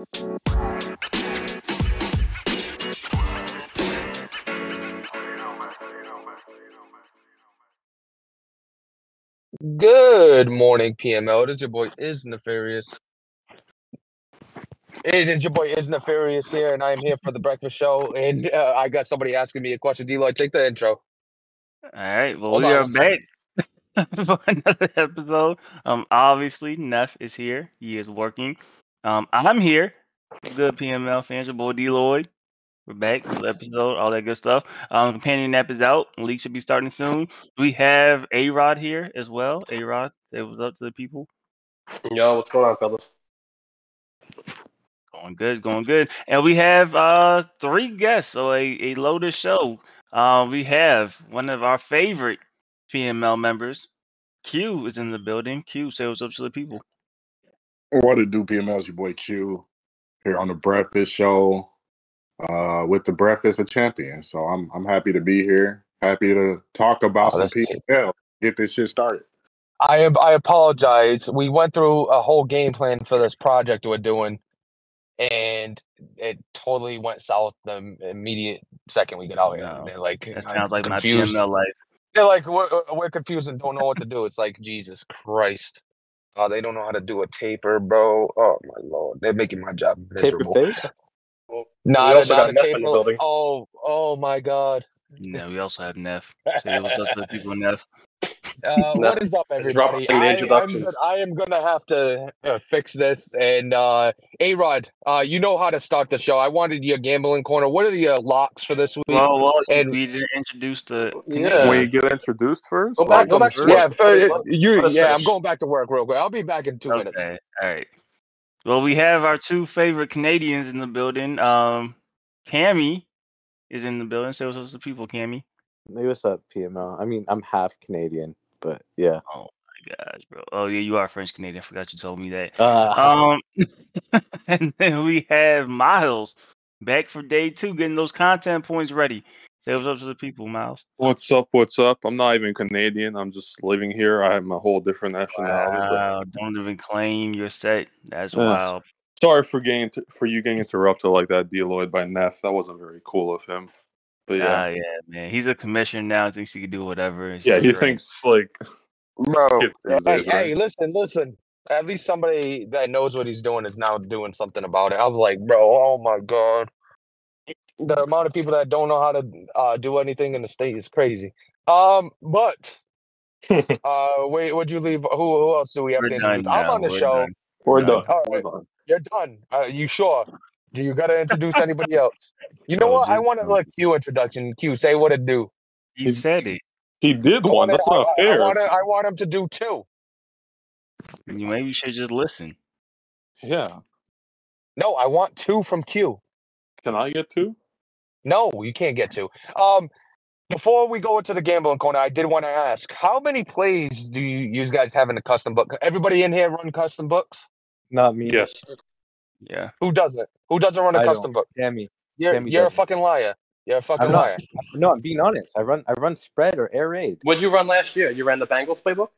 Good morning, PML. It is your boy is nefarious. It is your boy is nefarious here, and I am here for the breakfast show. And uh, I got somebody asking me a question. Deloitte, take the intro. All right. Well, Hold we on are back for another episode. Um, obviously, Ness is here. He is working. Um, I'm here. Good PML fans, your boy D Lloyd. We're back. Episode, all that good stuff. Um, companion app is out. League should be starting soon. We have A Rod here as well. A Rod, it was up to the people. Yo, what's going on, fellas? Going good, going good. And we have uh three guests, so a, a loaded show. Uh, we have one of our favorite PML members. Q is in the building. Q, say what's up to the people. What it do, PML? It's your boy Q here on the Breakfast Show uh, with the Breakfast of Champions. So I'm I'm happy to be here. Happy to talk about Oh, some that's tape. PML. Get this shit started. I am- I apologize. We went through a whole game plan for this project we're doing, and it totally went south the immediate second we get out here. No, They're like, That I'm sounds like confused. my PML life. They're like, we're, we're confused and don't know what to do. It's like, Jesus Christ. Oh, they don't know how to do a taper, bro. Oh my lord, they're making my job Taper miserable. fade? Well, Nah, we not also not got the Neff in taper. the building. Oh, oh my god. No, we also have Neff. Say what's up to the people, Neff. Uh, No, what is up, everybody? I, I'm introductions. gonna, I am gonna have to uh, fix this. And uh, A Rod, uh, you know how to start the show. I wanted your gambling corner. What are your locks for this week? Well, well, and- we didn't introduce the. Yeah. When you get introduced first, Go back- like, go back to yeah, for, Let- let you. Yeah, I'm going back to work real quick. I'll be back in two minutes. All right. Well, we have our two favorite Canadians in the building. Um, Cammy is in the building. Say what's up to the people, Cammy. Hey, what's up, PML? I mean, I'm half Canadian, but yeah. Oh my gosh, bro. Oh yeah, you are French Canadian. I forgot you told me that. Uh, Um, and then we have Miles back for day two, getting those content points ready. Say what's up to the people, Miles. What's up? What's up? I'm not even Canadian. I'm just living here. I have a whole different nationality. but- Wow, don't even claim your set. That's Yeah. wild. Sorry for getting to, for you getting interrupted like that, Deloitte by Neff. That wasn't very cool of him. But yeah, Ah, yeah, man. He's a commissioner now. Thinks he can do whatever. It's yeah, he great. thinks like Bro, hey, hey, listen, listen. At least somebody that knows what he's doing is now doing something about it. I was like, bro, oh my god. The amount of people that don't know how to uh, do anything in the state is crazy. Um, but uh, wait, would you leave? Who, who else do we have We're to done introduce? I'm now, on the we're show. done. we're No. done. All We're done. You're done. Uh, you sure? Do you gotta introduce anybody else? You know what? I want to let Q introduction. Q, say what it do. He said it. He did I one. want, That's I, not I, I fair. want, I want him to do two. You maybe should just listen. Yeah. No, I want two from Q. Can I get two? No, you can't get two. Um, before we go into the gambling corner, I did want to ask, how many plays do you, you guys have in the custom book? Everybody in here run custom books? not me. Yes. Yeah. Who doesn't? Who doesn't run a I custom book? Tammy. You're Tammy you're a doesn't. fucking liar. You're a fucking I'm not. liar. No, I'm being honest. I run I run spread or air raid. What'd you run last year? You ran the Bengals playbook?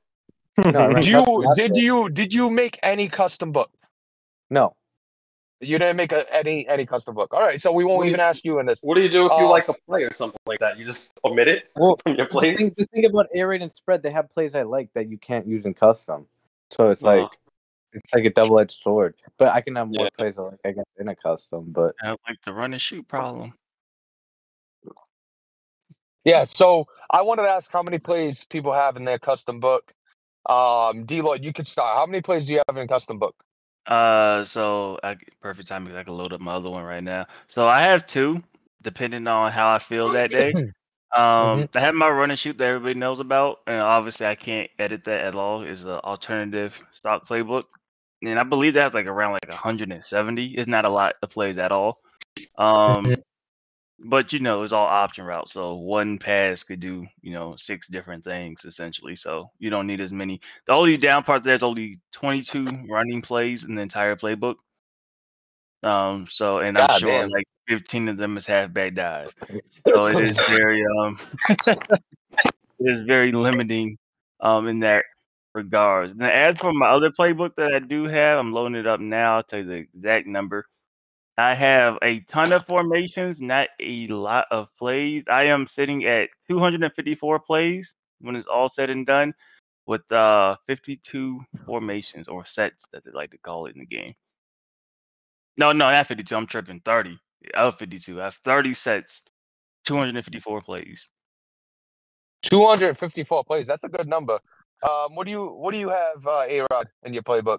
No, Do you did aspect. you did you make any custom book? No. You didn't make a, any any custom book. All right, so we won't What even you- ask you in this. What do you do if you Uh, like a play or something like that? You just omit it Well, from your the plays? thing, the thing about air raid and spread, they have plays I like that you can't use in custom. So it's like Uh-huh. It's like a double edged sword. But I can have more Yeah. plays like I guess in a custom. But I like the run and shoot problem. Yeah, so I wanted to ask how many plays people have in their custom book. Um, Deloitte, you could start. How many plays do you have in custom book? Uh, so I perfect time because I can load up my other one right now. So I have two, depending on how I feel that day. Um, I have my run and shoot that everybody knows about, and obviously I can't edit that at all. Is an alternative stock playbook, and I believe that's like around like 170. It's not a lot of plays at all. Um, but you know it's all option route, so one pass could do you know six different things essentially. So you don't need as many. The only down part there's only 22 running plays in the entire playbook. Um, so and I'm sure like 15 of them is halfback dives. So it is very um it is very limiting um in that regards. And as for my other playbook that I do have, I'm loading it up now. I'll tell you the exact number. I have a ton of formations, not a lot of plays. I am sitting at 254 plays when it's all said and done, with uh 52 formations or sets that they like to call it in the game. No, no, not 52. I'm tripping. 30 of 52. I have 30 sets, 254 plays. 254 plays. That's a good number. Um, what do you what do you have, uh, A Rod, in your playbook?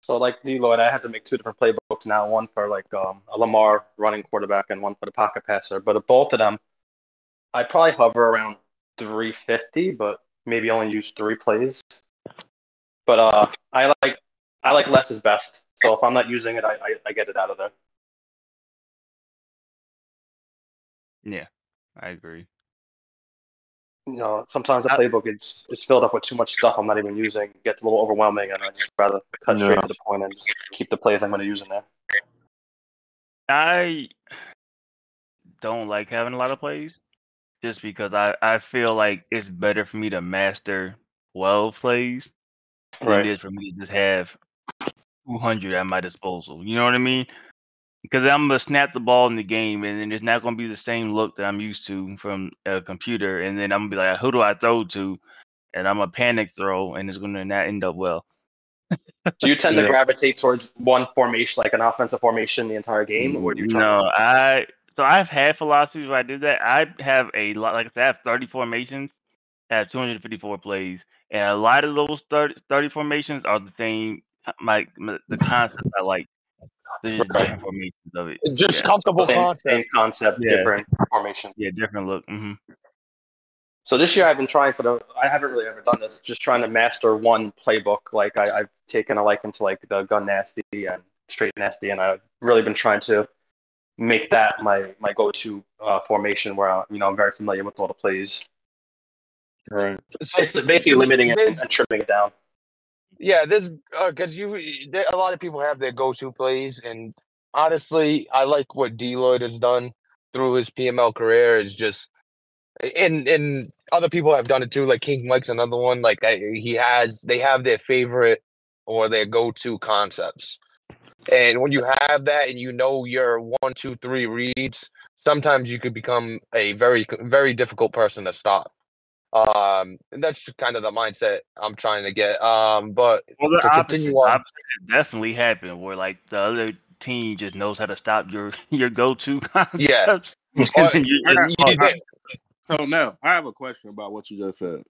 So like Deloitte, I had to make two different playbooks now. One for like um, a Lamar running quarterback, and one for the pocket passer. But of both of them, I probably hover around 350, but maybe only use three plays. But uh, I like I like less is best. So if I'm not using it, I, I, I get it out of there. Yeah, I agree. You know, sometimes the Uh, playbook is is filled up with too much stuff I'm not even using. It gets a little overwhelming, and I just rather cut straight to the point and just keep the plays I'm going to use in there. I don't like having a lot of plays just because I, I feel like it's better for me to master 12 plays than it is for me to just have 200 at my disposal. You know what I mean? Because I'm going to snap the ball in the game and then it's not going to be the same look that I'm used to from a computer. And then I'm going to be like, who do I throw to? And I'm a panic throw and it's going to not end up well. Do you tend to gravitate towards one formation, like an offensive formation, the entire game, or do you? No, I so I've had philosophies where I did that. I have a lot, like I said, I have 30 formations, I have 254 plays, and a lot of those 30, 30 formations are the same. My, my the concept I like. There's just Right. different formations of it. Just Yeah. comfortable same, concept. same concept, Yeah. different formation. Yeah, different look. hmm So this year I've been trying for the. I haven't really ever done this. Just trying to master one playbook. Like I, I've taken a liking to like the gun nasty and straight nasty, and I've really been trying to make that my my go-to uh, formation where I, you know I'm very familiar with all the plays. Right. So Basically, basically limiting it and trimming it down. Yeah, this uh, because you eh, there, a lot of people have their go-to plays, and honestly, I like what Deloitte has done through his PML career. Is just eh, and and other people have done it too. Like King Mike's another one. Like I, eh, he has, they have their favorite or their go-to concepts, and when you have that, and you know your one, two, three reads, sometimes you could become a very very difficult person to stop. Um, and that's kind of the mindset I'm trying to get. Um, but Well, the To opposite, continue on- opposite definitely happened where like the other team just knows how to stop your your go-to concepts. Or- and then I just got- you So now I have a question about what you just said.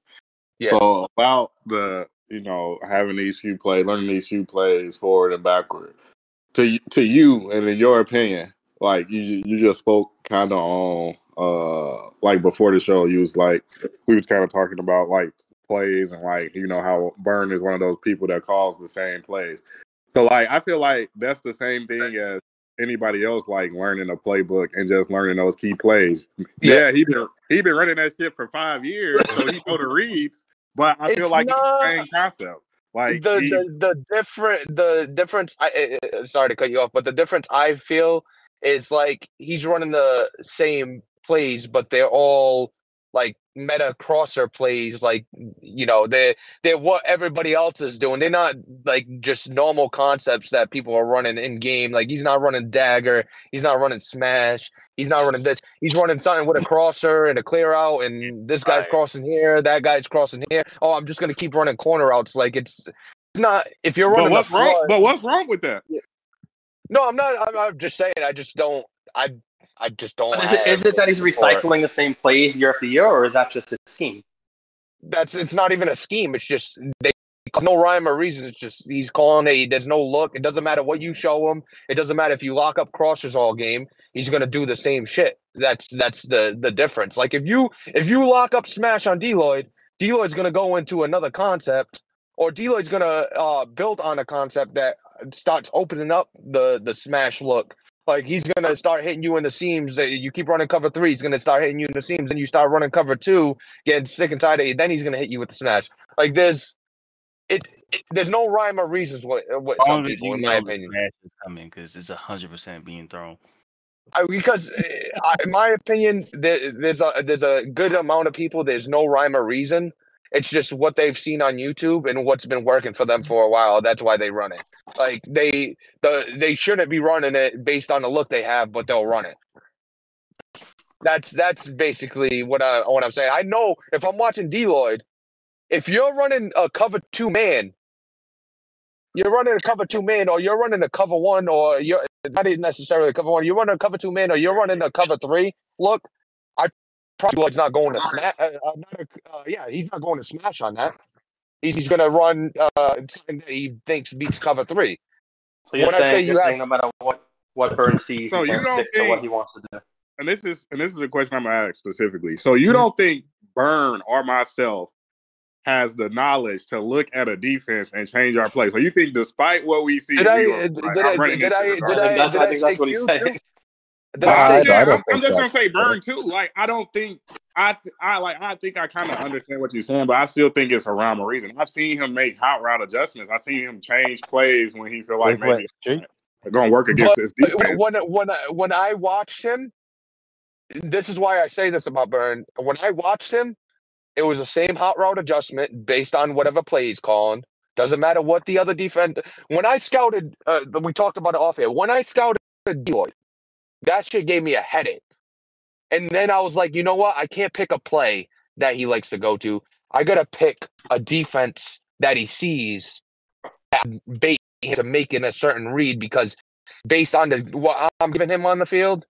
Yeah. So about the you know having these few plays, learning these few plays forward and backward. To to you and in your opinion, like you you just spoke kind of on uh like before the show, you was like we was kind of talking about like plays and like you know how Burn is one of those people that calls the same plays. So like I feel like that's the same thing as anybody else like learning a playbook and just learning those key plays. Yeah. Yeah, he been he been running that shit for five years, so he know the reads. But I feel It's like it's the same concept. Like the, he- the the different the difference I, I- I- sorry to cut you off but the difference i feel is like he's running the same plays but they're all like meta crosser plays like you know they're they're what everybody else is doing they're not like just normal concepts that people are running in game like he's not running dagger he's not running smash he's not running this he's running something with a crosser and a clear out and this guy's Right. crossing here that guy's crossing here oh i'm just gonna keep running corner outs like it's it's not if you're running but what's a wrong? But what's wrong with that? no i'm not I'm, I'm just saying i just don't i i just don't But is it it that he's recycling the same plays year after year, or is that just a scheme? that's it's not even a scheme. It's just they no rhyme or reason. It's just he's calling a. There's no look. It doesn't matter what you show him. It doesn't matter if you lock up crossers all game. He's gonna do the same shit. That's that's the the difference. Like if you if you lock up smash on Deloitte, Deloitte's gonna go into another concept, or Deloitte's gonna uh, build on a concept that starts opening up the the smash look. Like he's gonna start hitting you in the seams. That you keep running cover three, he's gonna start hitting you in the seams. and you start running cover two, getting sick and tired of it. Then he's gonna hit you with the smash. Like there's, it. it- there's no rhyme or reasons with As some people, in my opinion. is coming because it's hundred percent being thrown. I, because uh, I, in my opinion, there, there's a there's a good amount of people. There's no rhyme or reason. It's just what they've seen on YouTube and what's been working for them for a while. That's why they run it. Like they the they shouldn't be running it based on the look they have, but they'll run it. That's that's basically what I what I'm saying. I know if I'm watching Deloitte, if you're running a cover two man, you're running a cover two man, or you're running a cover one, or you're not even necessarily a cover one. You're running a cover two man, or you're running a cover three. Look, I probably like not going to smash. Uh, uh, uh, yeah, he's not going to smash on that. He's, he's going to run uh, something that he thinks beats cover three. So you're When I say saying you you're have- saying no matter what what Burn sees, So he's you gonna don't stick to what he wants to do. and this is and this is a question I'm gonna ask specifically. So you Mhm. don't think Burn or myself has the knowledge to look at a defense and change our play? So you think despite what we see, Did I- we were, did like, I- I'm running did into I- the did guard. I I- think, that, did I I think say that's what he's Q, saying. too? Did But I I'm, I- say I saying, don't I'm, I'm think just gonna that's say fair. Burn too. Like I don't think I I like I think I kind of understand what you're saying, but I still think it's a rhyme or reason. I've seen him make hot route adjustments. I've seen him change plays when he feel like maybe streak? it's gonna work against this defense. when when I, when I watched him, this is why I say this about Burn. When I watched him, it was the same hot route adjustment based on whatever play he's calling. Doesn't matter what the other defense. When I scouted, uh, we talked about it off here. When I scouted Deloitte, that shit gave me a headache. And then I was like, you know what? I can't pick a play that he likes to go to. I gotta pick a defense that he sees that bait him to making a certain read because based on the what I'm giving him on the field,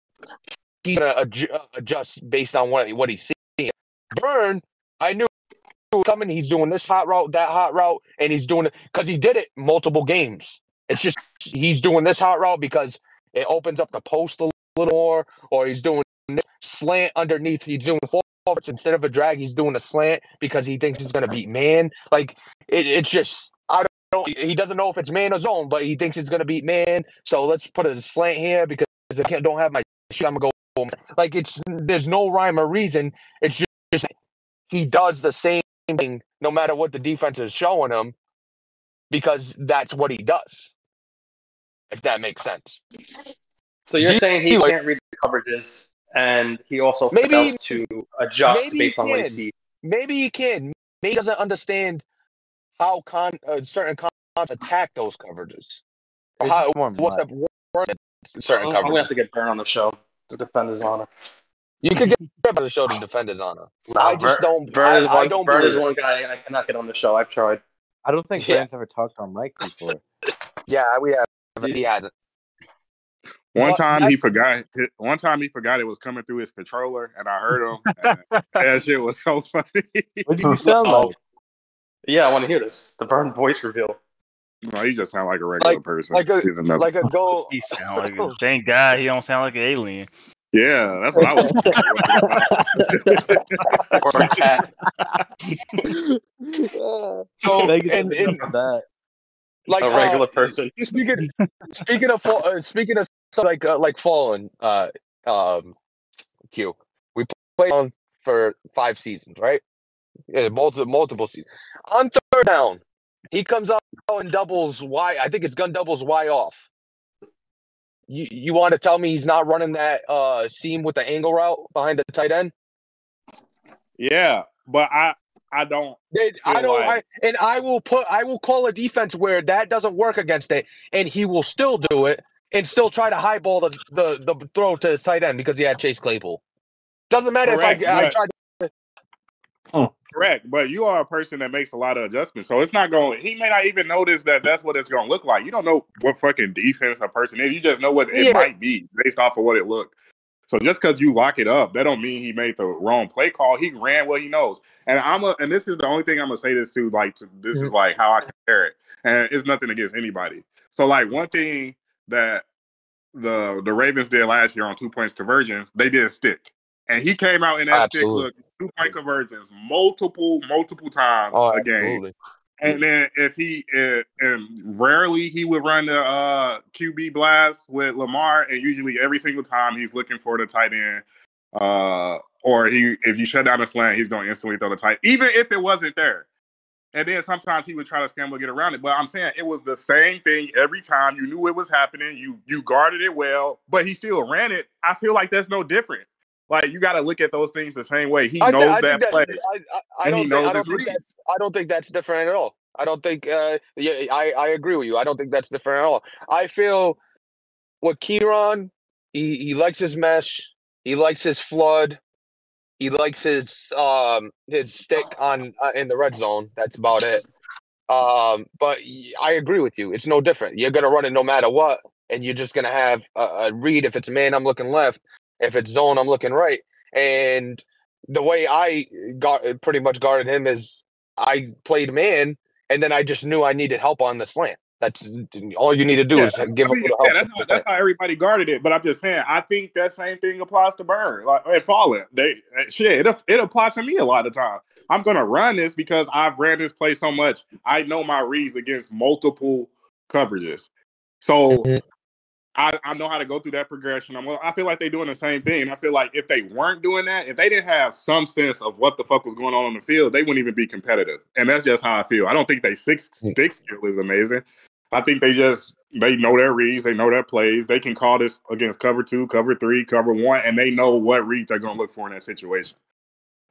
he's gonna adju- uh, adjust based on what what he's seeing. Burn, I knew coming. He's doing this hot route, that hot route, and he's doing it because he did it multiple games. It's just he's doing this hot route because it opens up the post a little more, or he's doing slant underneath. He's doing forwards instead of a drag. He's doing a slant because he thinks he's gonna beat man. Like it, it's just I don't. He doesn't know if it's man or zone, but he thinks it's gonna beat man. So let's put a slant here because if I can't don't have my shit, I'm gonna go. Like it's there's no rhyme or reason. It's just, just he does the same thing no matter what the defense is showing him because that's what he does. If that makes sense. So you're Do saying he you can't read the coverages, and he also Maybe- fails to adjust maybe he based on what he can. sees. Maybe he can. Maybe he doesn't understand how con uh, certain cons attack those coverages. Or how, just what's up work certain I'm gonna have to get Burn on the show to defend his honor. You could get Trevor to show the defenders honor. Nah, I just Burn- don't- Burn is I- I one. don't Burn is one guy I cannot get on the show. I've tried. I don't think Yeah. Burns ever talked on mic before. Yeah, we have. He hasn't. One Well, time he forgot. One time he forgot it was coming through his controller, and I heard him. and that shit was so funny. What do you sound Oh. like? Yeah, I want to hear this. The Burn voice reveal. no, he just sound like a regular Like- person. like a- He's another- Like a goal. He sound like a, thank God he don't sound like an alien. yeah, that's what I was. Or a cat. So Vegas and, and that. like a uh, regular person. speaking speaking of uh, speaking of so like uh, like fallen uh um Q we played on for five seasons right? Yeah multiple multiple seasons. On third down. He comes out and doubles Y I think it's gun doubles Y off. You you want to tell me he's not running that uh seam with the angle route behind the tight end? Yeah, but I I don't. I don't, like- I, and I will put, I will call a defense where that doesn't work against it, and he will still do it and still try to highball the the, the throw to his tight end because he had Chase Claypool. Doesn't matter Correct, if I, I but- tried. Correct, but you are a person that makes a lot of adjustments, so it's not going. He may not even notice that that's what it's going to look like. You don't know what fucking defense a person is. You just know what it Yeah. might be based off of what it looked. So just because you lock it up, that don't mean he made the wrong play call. He ran what he knows, and I'm a, and this is the only thing I'm gonna say this to. Like, to, this mm-hmm. is like how I compare it, and it's nothing against anybody. So like one thing that the the Ravens did last year on two points conversions, they did stick, and he came out in that stick look two point conversions multiple multiple times Oh, a game. absolutely. And then if he uh, and rarely he would run the uh, QB blast with Lamar, and usually every single time he's looking for the tight end, uh, or he if you shut down the slant, he's going to instantly throw the tight, even if it wasn't there. And then sometimes he would try to scramble to get around it. But I'm saying it was the same thing every time. You knew it was happening. You you guarded it well, but he still ran it. I feel like that's no different. Like you got to look at those things the same way. He I, knows I that play. I, don't think I don't think that's I don't think that's different at all. I don't think. Uh, yeah, I I agree with you. I don't think that's different at all. I feel with Kieran, he he likes his mesh. He likes his flood. He likes his um his stick on uh, in the red zone. That's about it. Um, but I agree with you. It's no different. You're gonna run it no matter what, and you're just gonna have a, a read. If it's man, I'm looking left. If it's zone, I'm looking right. And the way I got pretty much guarded him is I played man, and then I just knew I needed help on the slant. That's all you need to do Yeah, is give I mean, little yeah, that's, how, that's how everybody guarded it. But I'm just saying, I think that same thing applies to Bird. Like and Fallen, they eh, shit, it, it applies to me a lot of time. I'm gonna run this because I've ran this play so much. I know my reads against multiple coverages, so Mhm. I, I know how to go through that progression. I'm, I feel like they're doing the same thing. I feel like if they weren't doing that, if they didn't have some sense of what the fuck was going on on the field, they wouldn't even be competitive. And that's just how I feel. I don't think they six Mm. stick skill is amazing. I think they just they know their reads, they know their plays. They can call this against cover two, cover three, cover one, and they know what read they're gonna look for in that situation.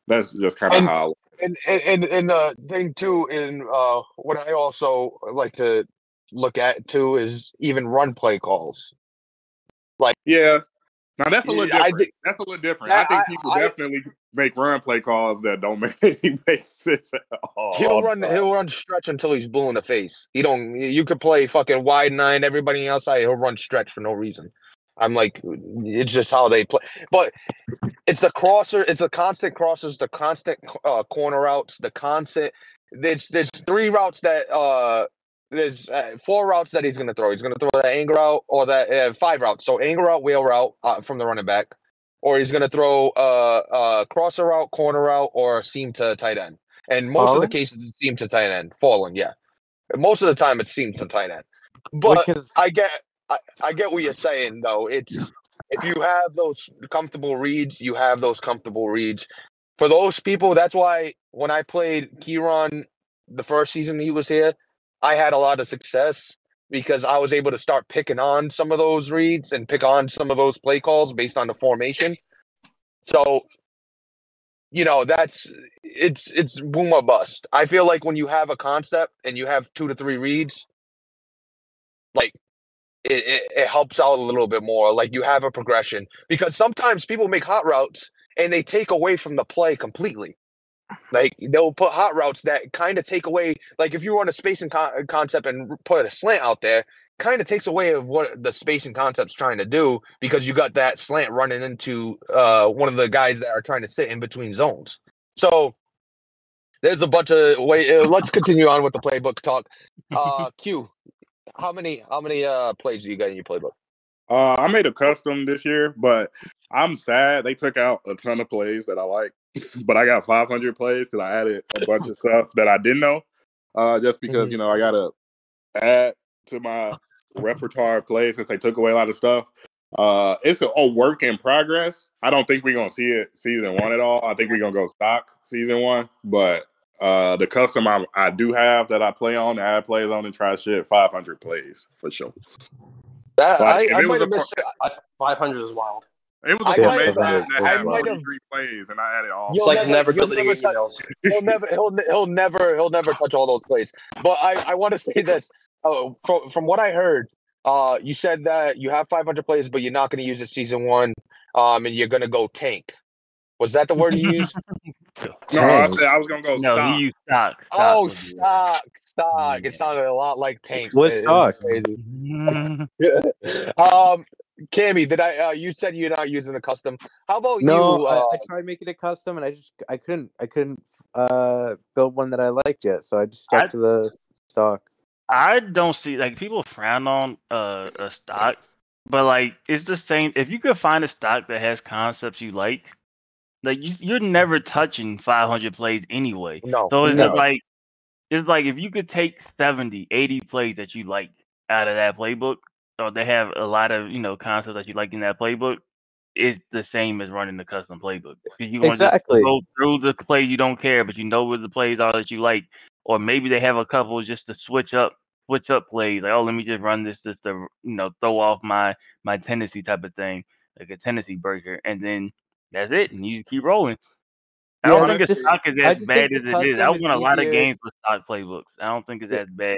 That's just kind of And- how. and and and, and the thing too in uh what i also like to look at too is even run play calls Like Yeah. Now that's a little I different. think- that's a little different. That- I think people I- definitely make run play calls that don't make any make sense at all. he'll run he'll run stretch until he's blue in the face he don't you could play fucking wide nine everybody outside he'll run stretch for no reason i'm like it's just how they play but it's the crosser it's the constant crosses the constant uh, corner routes the constant there's there's three routes that uh there's uh, four routes that he's going to throw. He's going to throw that angle route or that uh, five routes. So angle route, wheel route uh, from the running back, or he's going to throw uh, uh, crosser route, corner route, or seam to tight end. And most of the cases, it's seam to tight end. Fallen, yeah. Most of the time, it's seam to tight end. But because I get, I, I get what you're saying though. It's if you have those comfortable reads, you have those comfortable reads. For those people, that's why when I played Kieran the first season he was here, I had a lot of success because I was able to start picking on some of those reads and pick on some of those play calls based on the formation. So, you know, that's it's it's boom or bust. I feel like when you have a concept and you have two to three reads, like it, it, it helps out a little bit more. Like you have a progression because sometimes people make hot routes and they take away from the play completely. Like they'll put hot routes that kind of take away. Like if you run a spacing con- concept and put a slant out there, kind of takes away of what the spacing concept's trying to do because you got that slant running into uh, one of the guys that are trying to sit in between zones. So there's a bunch of way. Uh, let's continue on with the playbook talk. Uh, Q, how many how many uh plays do you got in your playbook? Uh, I made a custom this year, but I'm sad they took out a ton of plays that I like. but I got 500 plays because I added a bunch of stuff that I didn't know. Uh, just because Mhm. you know I gotta add to my repertoire of plays since they took away a lot of stuff. Uh, it's a, a work in progress. I don't think we're gonna see it season one at all. I think we're gonna go stock season one, but uh, the custom I, I do have that I play on, I add plays on and try shit, 500 plays for sure. That, Like, I, I might have missed. it. I, 500 is wild. It was I a might formation have- that I had might have- 43 plays, and I added all. It's You'll like never- never deleting never your touch- emails. he'll never he'll he'll never he'll never touch all those plays. But I I want to say this. Oh, from from what I heard, uh, you said that you have 500 plays, but you're not going to use it season one. Um, and you're going to go tank. Was that the word you used? No, I said I was gonna go No, stock. he used stock. stock oh, stock, stock. Yeah. It sounded a lot like tank. What's It- it stock? crazy. um, Cammy, did I? Uh, you said you're not using a custom. How about no, you? I, Uh, I tried making a custom, and I just I couldn't I couldn't uh build one that I liked yet, so I just stuck I- to the stock. I don't see like people frown on uh, a stock, but like it's the same. If you could find a stock that has concepts you like, like you, you're never touching 500 plays anyway. no, So it's no. like it's like if you could take 70, 80 plays that you like out of that playbook, or they have a lot of you know concepts that you like in that playbook, it's the same as running the custom playbook. you Exactly. go through the play you don't care, but you know where the plays are that you like, or maybe they have a couple just to switch up switch up plays. Like, oh, let me just run this just to you know throw off my my tendency type of thing, like a tendency breaker, and then that's it, and you keep rolling. I don't Yeah, think just- stock is as bad as it is. I want a lot of games with stock playbooks. I don't think it's as bad.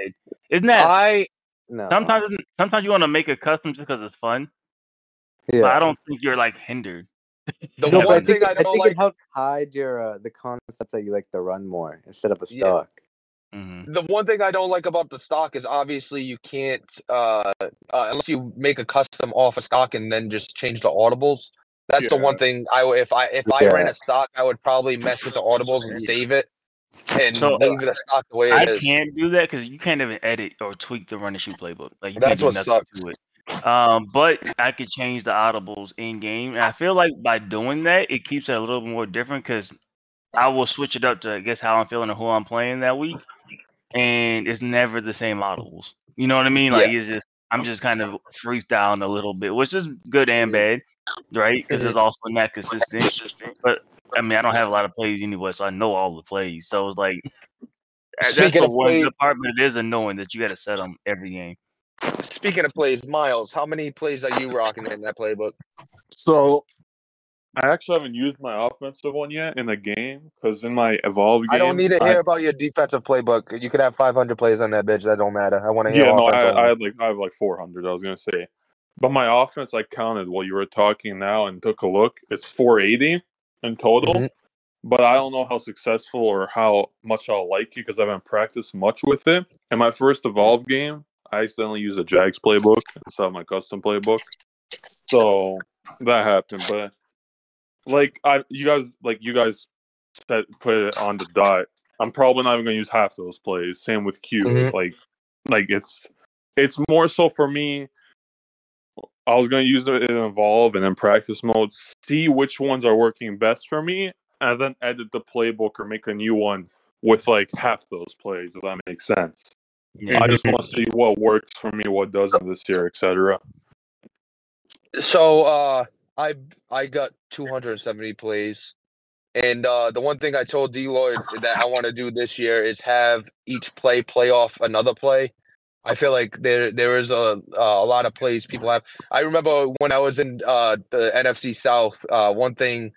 Isn't that I No. sometimes? Sometimes you want to make a custom just because it's fun, yeah. but I don't think you're like hindered. the No, but I one think, thing I I don't think like it helps hide your uh, the concepts that you like to run more instead of a Yeah. stock. hmm the one thing I don't like about the stock is obviously you can't uh, uh unless you make a custom off a stock and then just change the audibles. That's the one thing I if I if I ran a stock I would probably mess with the audibles and save it and So, leave the stock the way I it is. can't do that because you can't even edit or tweak the run and shoot playbook. Like you That's can't do what sucks. to it. Um, but I could change the audibles in game, and I feel like by doing that, it keeps it a little more different because I will switch it up to I guess how I'm feeling or who I'm playing that week, and it's never the same audibles. You know what I mean? Like it's just I'm just kind of freestyling a little bit, which is good and bad, right? Because it's also not consistent. But I mean, I don't have a lot of plays anyway, so I know all the plays. So it's like that's Speaking the of one play- good it is annoying that you got to set them every game. Speaking of plays, Miles, how many plays are you rocking in that playbook? So I actually haven't used my offensive one yet in a game because in my evolve game, I don't need to I- hear about your defensive playbook. You could have 500 plays on that bitch. That don't matter. I want to hear Yeah, no, I, offensive. I had like I have like 400. I was gonna say, but my offense I counted while you were talking now and took a look. It's 480 in total. Mhm. But I don't know how successful or how much I'll like it because I haven't practiced much with it. In my first evolve game, I accidentally used a Jags playbook instead of my custom playbook, so that happened. But like I, you guys, like you guys said, put it on the dot. I'm probably not even gonna use half those plays. Same with Q. Mhm. Like, like it's it's more so for me. I was gonna use it in evolve and in practice mode, see which ones are working best for me, and then edit the playbook or make a new one with like half those plays. If that makes sense. Yeah. I just want to see what works for me, what doesn't this year, etc. So uh I I got 270 plays. And uh the one thing I told Deloyd that I want to do this year is have each play play off another play. I feel like there there is a a lot of plays people have. I remember when I was in uh the NFC South, uh one thing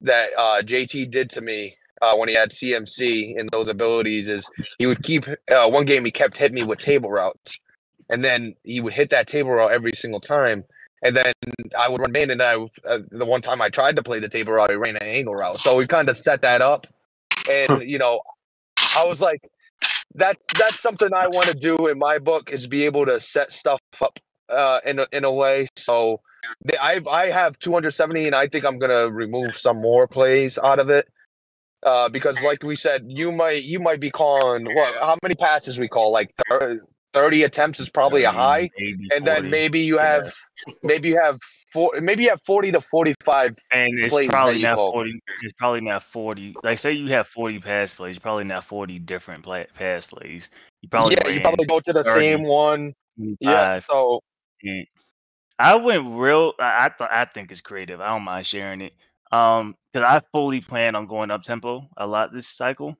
that uh JT did to me uh when he had CMC and those abilities is he would keep uh one game he kept hitting me with table routes. And then he would hit that table route every single time and then I would run main, and I uh, the one time I tried to play the table route, I ran an angle route. So we kind of set that up, and you know, I was like, that's that's something I want to do in my book is be able to set stuff up uh, in a, in a way. So I've I have 270, and I think I'm gonna remove some more plays out of it. Uh, because like we said, you might you might be calling what? How many passes we call? Like thir- 30 attempts is probably a high Maybe and then maybe you Yeah. have maybe you have four maybe you have 40 to 45 and it's probably not call. forty. It's probably not forty. Like say you have forty pass plays, probably not forty different play, pass plays. You probably yeah you probably go to the 30, same one yeah so I went real. I I, th- I think it's creative. I don't mind sharing it. Um, because I fully plan on going up tempo a lot this cycle.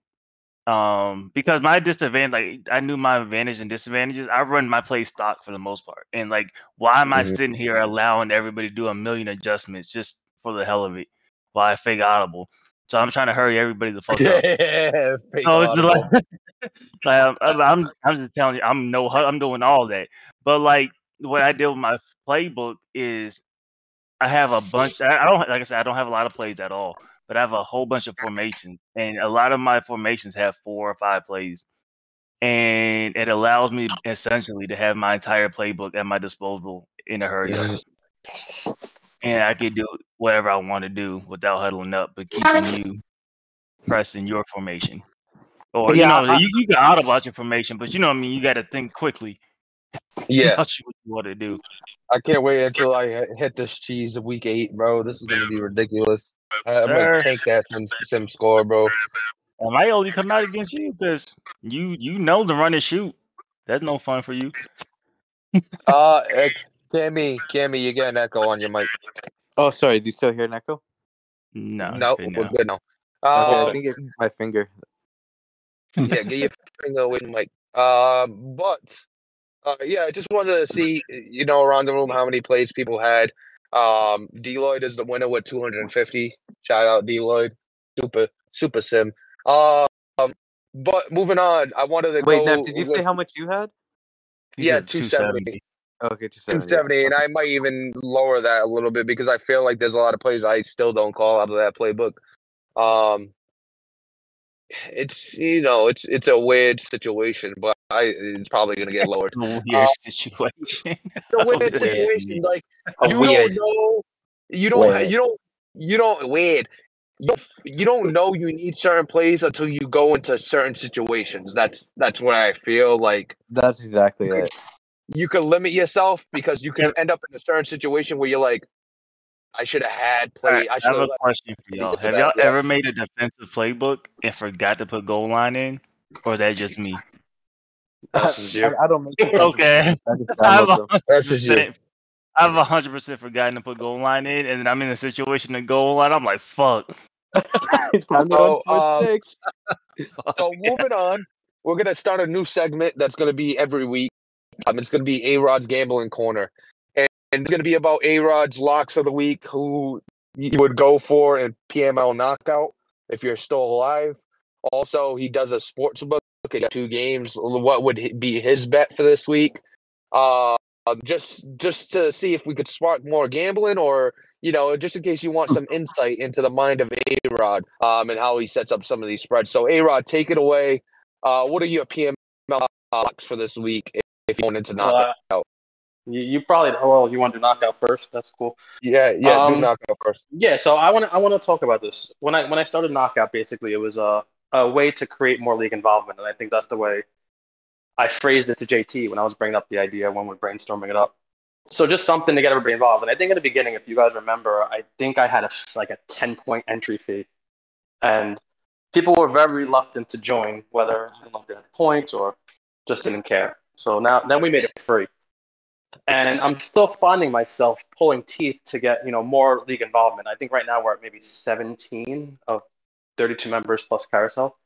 Um, because my disadvantage, like I knew my advantage and disadvantages. I run my play stock for the most part, and like, why am I Mhm. sitting here allowing everybody to do a million adjustments just for the hell of it? While I fake audible, so I'm trying to hurry everybody the fuck up. yeah So like, like I'm, I'm, I'm just telling you, I'm no, I'm doing all that. But like, what I did with my playbook is, I have a bunch. I don't like I said, I don't have a lot of plays at all, but I have a whole bunch of formations, and a lot of my formations have four or five plays, and it allows me essentially to have my entire playbook at my disposal in a hurry up. And I can do whatever I want to do without huddling up, but keeping you pressing your formation. Or Yeah, you know, I- you, you can audible out your formation, but you know what I mean. You got to think quickly yeah about what you want to do. i can't wait until i hit- hit this cheese of week eight bro this is gonna be ridiculous I- i'm Sir. gonna take that sim, sim score bro Am I might only come out against you because you you know the run and shoot. That's no fun for you. uh uh, cammy cammy you get an echo on your mic Oh, sorry. Do you still hear an echo? No, no good we're now. good now Okay, I think it's my finger. yeah, get your finger away from the mic. Um, but uh, yeah, I just wanted to see, you know, around the room how many plays people had. Um, Deloyd is the winner with 250. Shout out Deloyd. super super sim. Um, but moving on, I wanted to Wait, go. Nev, did you say how much you had? He Yeah, said 270. Okay, two Two seventy. seventy, and I might even lower that a little bit because I feel like there's a lot of plays I still don't call out of that playbook. Um, it's you know it's it's a weird situation, but I it's probably gonna get lowered. Weird Uh, situation. It's weird weird. situation, like A you weird. don't know, you don't, Weird. you don't, you don't weird. You don't, you don't know you need certain plays until you go into certain situations. That's that's what I feel like. That's exactly Like, it. you can limit yourself because you can end up in a certain situation where you're like, I should have had play. Alright, I I should have a question for y'all. Have y'all yeah. ever made a defensive playbook and forgot to put goal line in, or is that just me? That's just you. I, I don't make it. Okay, I just I'm download them. That's just you. percent- I've a hundred percent forgotten to put goal line in, and then I'm in a situation to goal line. I'm like, fuck. Time to Oh, run um, six. So moving on, we're gonna start a new segment that's gonna be every week. Um, it's gonna be A Rod's gambling corner, it's gonna be about A Rod's locks of the week, who you would go for in PML knockout if you're still alive. Also, he does a sports book. Two games. What would be his bet for this week? Uh, um, just just to see if we could spark more gambling, or you know, just in case you want some insight into the mind of A Rod um, and how he sets up some of these spreads. So, A Rod, take it away. Uh, what are your PML locks for this week if, you want into Well, knockout? uh, you, you probably oh, well you want to do knockout first. That's cool. yeah, yeah, do um, knockout first. Yeah, so I want to I want to talk about this. When I when I started knockout, basically it was a a way to create more league involvement, and I think that's the way I phrased it to JT when I was bringing up the idea when we're brainstorming it up. So just something to get everybody involved. And I think in the beginning, if you guys remember, I think I had a like a ten point entry fee, and people were very reluctant to join, whether I don't know if they had points or just didn't care. So now then we made it free and I'm still finding myself pulling teeth to get you know more league involvement. I think right now we're at maybe 17 of 32 members plus carousel.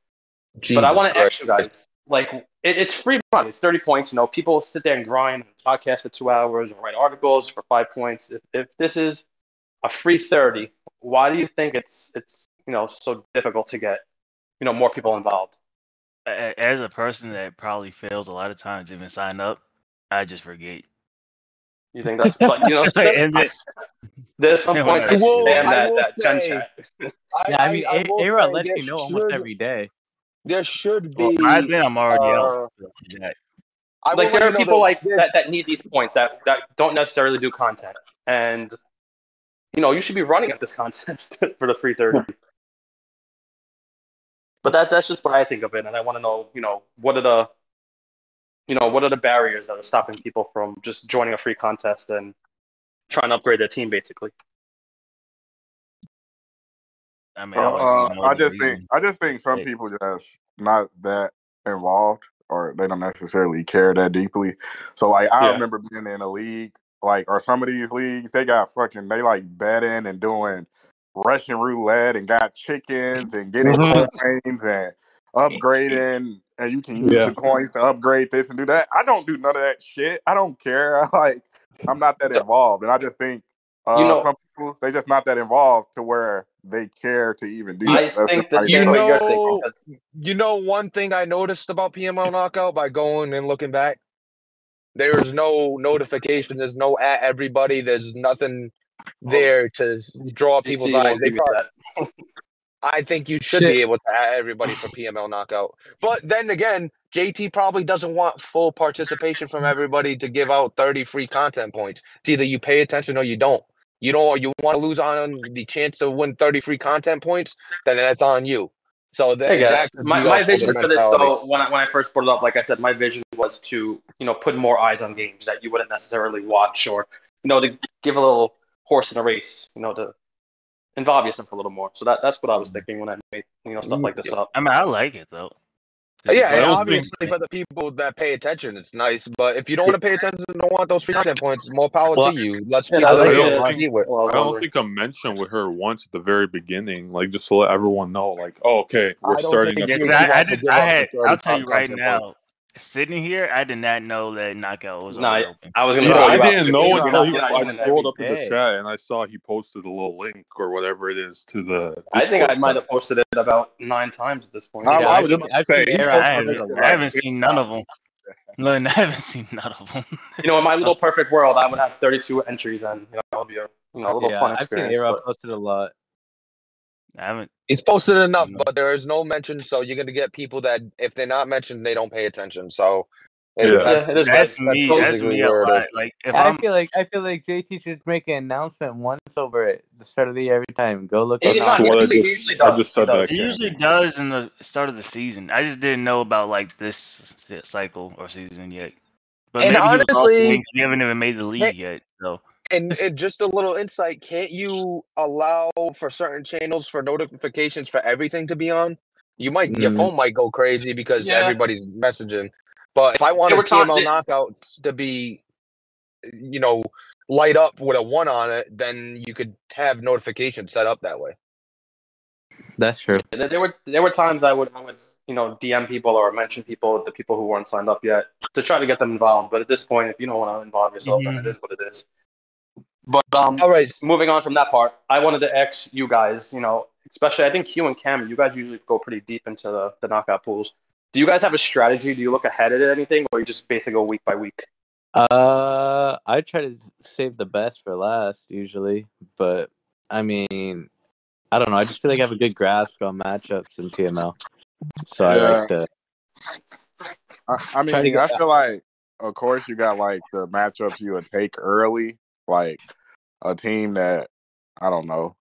but I want to ask you guys, like, it, it's free money. It's 30 points. You know, people sit there and grind, podcast for two hours, or write articles for five points. If, if this is a free 30, why do you think it's it's you know so difficult to get you know more people involved? As a person that probably fails a lot of times even sign up, I just forget. You think that's but you know And then- there's some Yeah, points I I will- spam I that will that gen say- chat. Yeah, I mean, A- will A-Rod lets you know almost every day. There should be. Well, by then I'm already uh, out. Yeah. I like there are people there's- like that, that need these points that, that don't necessarily do content and you know you should be running at this contest for the free 30 but that that's just what i think of it and i want to know you know what are the you know what are the barriers that are stopping people from just joining a free contest and trying to upgrade their team basically I mean, I, Uh, don't know I just think reason. I just think some people just not that involved or they don't necessarily care that deeply. So like I Yeah. remember being in a league, like or some of these leagues, they got fucking they like betting and doing Russian roulette and got chickens and getting Mhm. coins and upgrading and you can use Yeah. the coins to upgrade this and do that. I don't do none of that shit. I don't care. I like I'm not that involved. And I just think uh, You know- some people they just not that involved to where they care to even do i that. That's think just You same you're know- You know one thing I noticed about PML knockout by going and looking back? There's no notification, there's no at everybody, there's nothing there to draw people's eyes. They probably, that. I think you should Shit. be able to add everybody for PML knockout. But then again, JT probably doesn't want full participation from everybody to give out 30 free content points. It's either you pay attention or you don't. You don't you want to lose on the chance to win 30 free content points, then that's on you. So that, Hey guys, that my, my vision for this though, when I when I first brought it up, like I said, my vision was to you know put more eyes on games that you wouldn't necessarily watch, or you know to give a little horse in a race, you know to involve yourself a little more. So that that's what I was mm. thinking when I made you know stuff like this up. I mean, I like it though. Uh, yeah, and obviously think- for the people that pay attention, it's nice. But if you don't want to pay attention and don't want those free content points, more power Well, to you. Let's yeah, be I like real. it. compete with. Well, I don't think I mentioned with her once at the very beginning, like just to let everyone know, like, oh, okay, we're I starting. think a Yeah, you- 'cause I, I, wants to did, give I up had. the 30 I'll tell you right content now. Sitting here, I did not know that knockout was Nah, open. I was gonna Yeah, I didn't too. know You're until you're I using it scrolled every up in the chat and I saw he posted a little link or whatever it is to the. I think I might have posted it about nine times at this point. I, Yeah, I I was I've say, seen he Aaron I posted haven't, this I like haven't seen none of them. Look, I haven't seen none of them. You know, in my little perfect world, I would have 32 entries, and you know, that would be a you know, a little yeah, fun I've seen experience. A-Rod but- posted a lot. I haven't. It's posted enough, but there is no mention, so you're gonna get people that if they're not mentioned, they don't pay attention. So Yeah. it- Yeah, that's, it is That's bad. me. That's That's me a lot. Like if I I'm, feel like I feel like JT should make an announcement once over at the start of the year every time. Go look He- at he's it. not- That's what I usually- just- I does. just said He does. that. It usually does in the start of the season. I just didn't know about like this cycle or season yet. But And maybe he was also honestly- we haven't even made the league yet. So and, and just a little insight. Can't you allow for certain channels for notifications for everything to be on? You might your Mm. phone might go crazy because Yeah. everybody's messaging. But if I wanted were talking- TML they- knockout to be, you know, light up with a one on it, then you could have notifications set up that way. That's true. There there were there were times I would I would you know DM people or mention people the people who weren't signed up yet to try to get them involved. But at this point, if you don't want to involve yourself, then it is what it is. But um, All right, moving on from that part, I wanted to ask you guys. You know, especially I think Q and Cam, you guys usually go pretty deep into the, the knockout pools. Do you guys have a strategy? Do you look ahead at anything, or you just basically go week by week? Uh, I try to save the best for last usually, but I mean, I don't know. I just feel like I have a good grasp on matchups in TML, so I like to. I, I Try to mean, I that. feel like, of course, you got like the matchups you would take early, like a team that I don't know,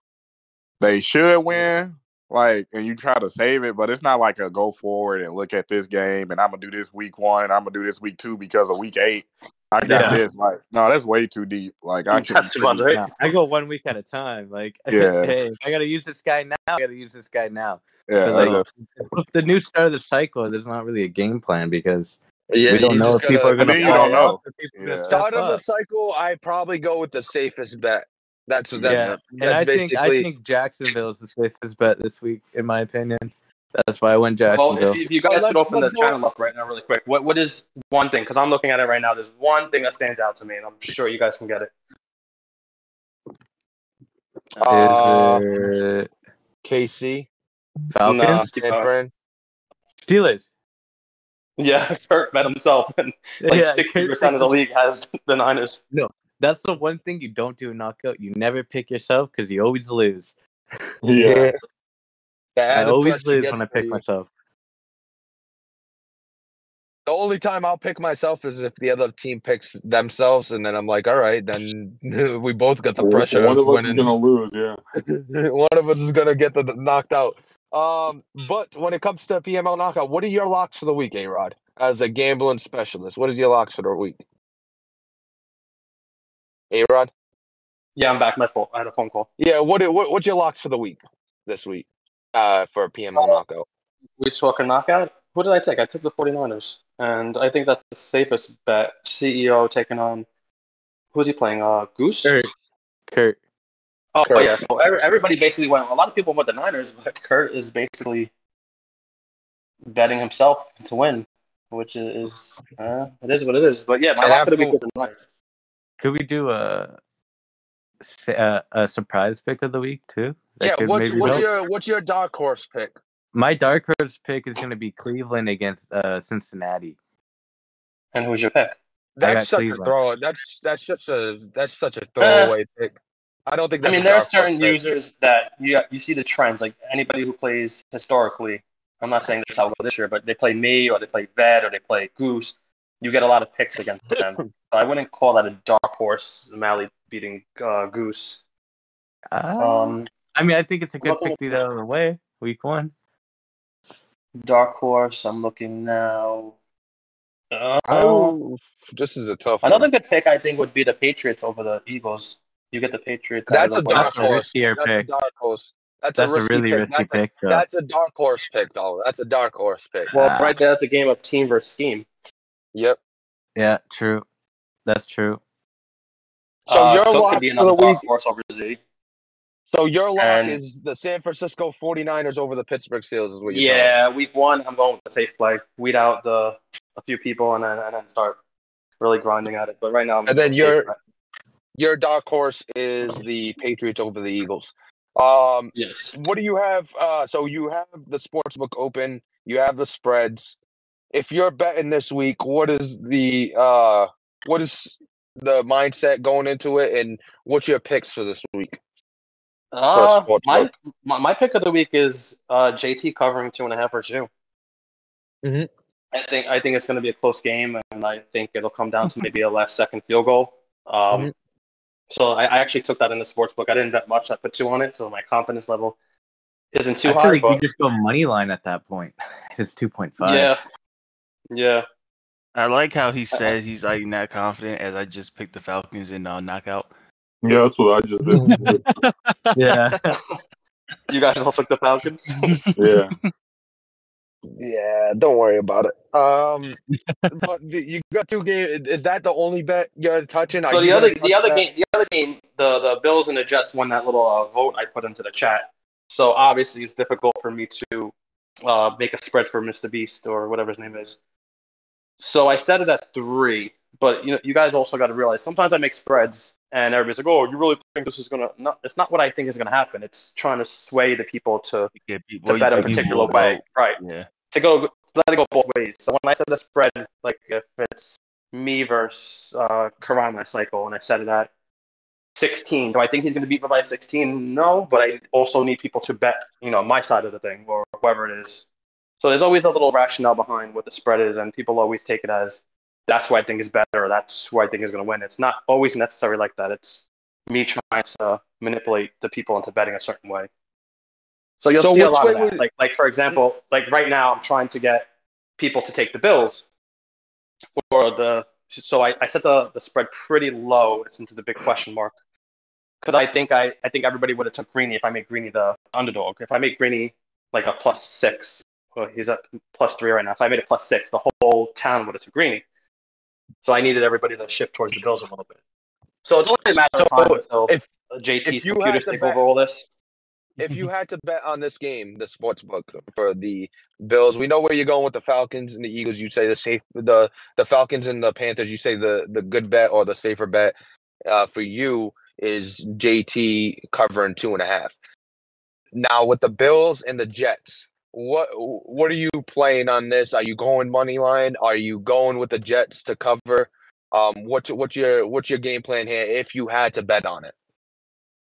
they should win, like, and you try to save it, but it's not like a go forward and look at this game and I'm gonna do this week one and I'm gonna do this week two because of week eight. I got Yeah. this. Like, no, that's way too deep. Like, I mm, can. That's too much, right? I go one week at a time. Like, Yeah. hey, I gotta use this guy now. I gotta use this guy now. Yeah, like, that's- the new start of the cycle, there's not really a game plan because yeah, we don't know if people are gotta- gonna. I mean, you don't know. up, if people are gonna Yeah. Start of the cycle, I probably go with the safest bet. That's that's yeah, and that's I think basically I think Jacksonville is the safest bet this week, in my opinion. That's why I went Well, Jacksonville. if you, if you guys let's- could open the channel up right now, really quick, what what is one thing? Because I'm looking at it right now. There's one thing that stands out to me, and I'm sure you guys can get it. uh, is KC Falcons, Nah. and friend. Steelers? Yeah, Kirk bet himself, and like Yeah, sixty percent of the league has the Niners. No, that's the one thing you don't do in knockout. You never pick yourself because you always lose. Yeah. The I always lose when I pick you. myself. The only time I'll pick myself is if the other team picks themselves, and then I'm like, all right, then we both got the pressure One of of us is gonna lose. Yeah. One of us is gonna get the knocked out. Um, but when it comes to PML knockout, what are your locks for the week, A Rod? As a gambling specialist, what is your locks for the week? A Rod? Yeah, I'm back. My fault. I had a phone call. Yeah, what, what what's your locks for the week this week? Uh for PML knockout. We spoke a knockout. Who did I take? I took the 49ers, and I think that's the safest bet. CEO taking on who's he playing? Uh, Goose. Kurt. Kurt. Oh Kurt. yeah. So every, everybody basically went. A lot of people went the Niners, but Kurt is basically betting himself to win, which is uh, it is what it is. But yeah, my And lock for the week was the Niners. Could we do a a, a surprise pick of the week too? That yeah, what, what's help? your what's your dark horse pick? My dark horse pick is going to be Cleveland against uh, Cincinnati. And who's your pick? That's such Cleveland. a throw. That's that's just a that's such a throwaway pick. I don't think. I mean, there are certain pick. users that you you see the trends. Like anybody who plays historically, I'm not saying this how well this year, but they play me or they play Ved or they play Goose. You get a lot of picks against them. so I wouldn't call that a dark horse. Mally beating uh, Goose. Uh, Um, I mean, I think it's a good pick to get out of the way. Week one. dark horse. I'm looking now. Uh, Oh, this is a tough. another one. good pick I think would be the Patriots over the Eagles. You get the Patriots. That's a of the way. dark horse. riskier That's a dark horse. That's, That's a, a really pick. risky That's, pick. A, that's a dark horse pick, though. That's a dark horse pick. Well, Ah. right there, that's a game of team versus scheme. Yep. Yeah, true. That's true. So Uh, your Cook lock for the week. horse over Z. So your lock And- is the San Francisco 49ers over the Pittsburgh Steelers. Is what you're telling me. Yeah, week one, I'm going with the safe play. Weed out the a few people and then and then start really grinding at it. But right now, I'm And then safe you're- bet. Your dark horse is the Patriots over the Eagles. Um, yes. what do you have? Uh, so you have the sports book open. You have the spreads. If you're betting this week, what is the uh, what is the mindset going into it, and what's your picks for this week? Uh, my, my my pick of the week is uh, JT covering two and a half versus you. Mhm. I think I think it's going to be a close game, and I think it'll come down to maybe a last second field goal. Um, Mhm. So I, I actually took that in the sports book. I didn't bet much. I put two on it, so my confidence level isn't too I feel high. like you just go money line at that point. It's two point five. yeah, yeah. I like how he said he's like not confident as I just picked the Falcons in uh, knockout. Yeah, that's what I just did. yeah. You guys all took the Falcons. yeah. Yeah, don't worry about it. Um, but the, you got two games. Is that the only bet you're touching? Are So you the other the other that? game the other game the the Bills and the Jets won that little uh, vote I put into the chat. So obviously it's difficult for me to uh, make a spread for Mr. Beast or whatever his name is. So I set it at three. But you know you guys also got to realize sometimes I make spreads and everybody's like, oh, you really think this is gonna? No, it's not what I think is gonna happen. It's trying to sway the people to Get people, to bet a particular way, right? Yeah. To go let it go both ways. So when I said the spread, like if it's me versus uh, Karan my cycle, and I said it at 16, do I think he's going to beat me by 16? No, but I also need people to bet, you know, my side of the thing or whoever it is. So there's always a little rationale behind what the spread is, and people always take it as that's who I think is better, or that's who I think is going to win. It's not always necessary like that. It's me trying to manipulate the people into betting a certain way. So you'll So see a lot of that. would- Like, like for example, like right now, I'm trying to get people to take the Bills, or the so I, I set the, the spread pretty low. It's into the big question mark. Because I think I, I think everybody would have took Greeny if I made Greeny the underdog. If I make Greeny like a plus six, well, he's at plus three right now. If I made it plus six, the whole town would have took Greeny. So I needed everybody to shift towards the Bills a little bit. So it's only a matter of So time until if- JT's if you had computers take bet- over all this. If you had to bet on this game, the sports book for the Bills, we know where you're going with the Falcons and the Eagles. You say the safe, the the Falcons and the Panthers. You say the the good bet or the safer bet uh, for you is JT covering two and a half. Now with the Bills and the Jets, what what are you playing on this? Are you going money line? Are you going with the Jets to cover? Um, what's what's your what's your game plan here if you had to bet on it?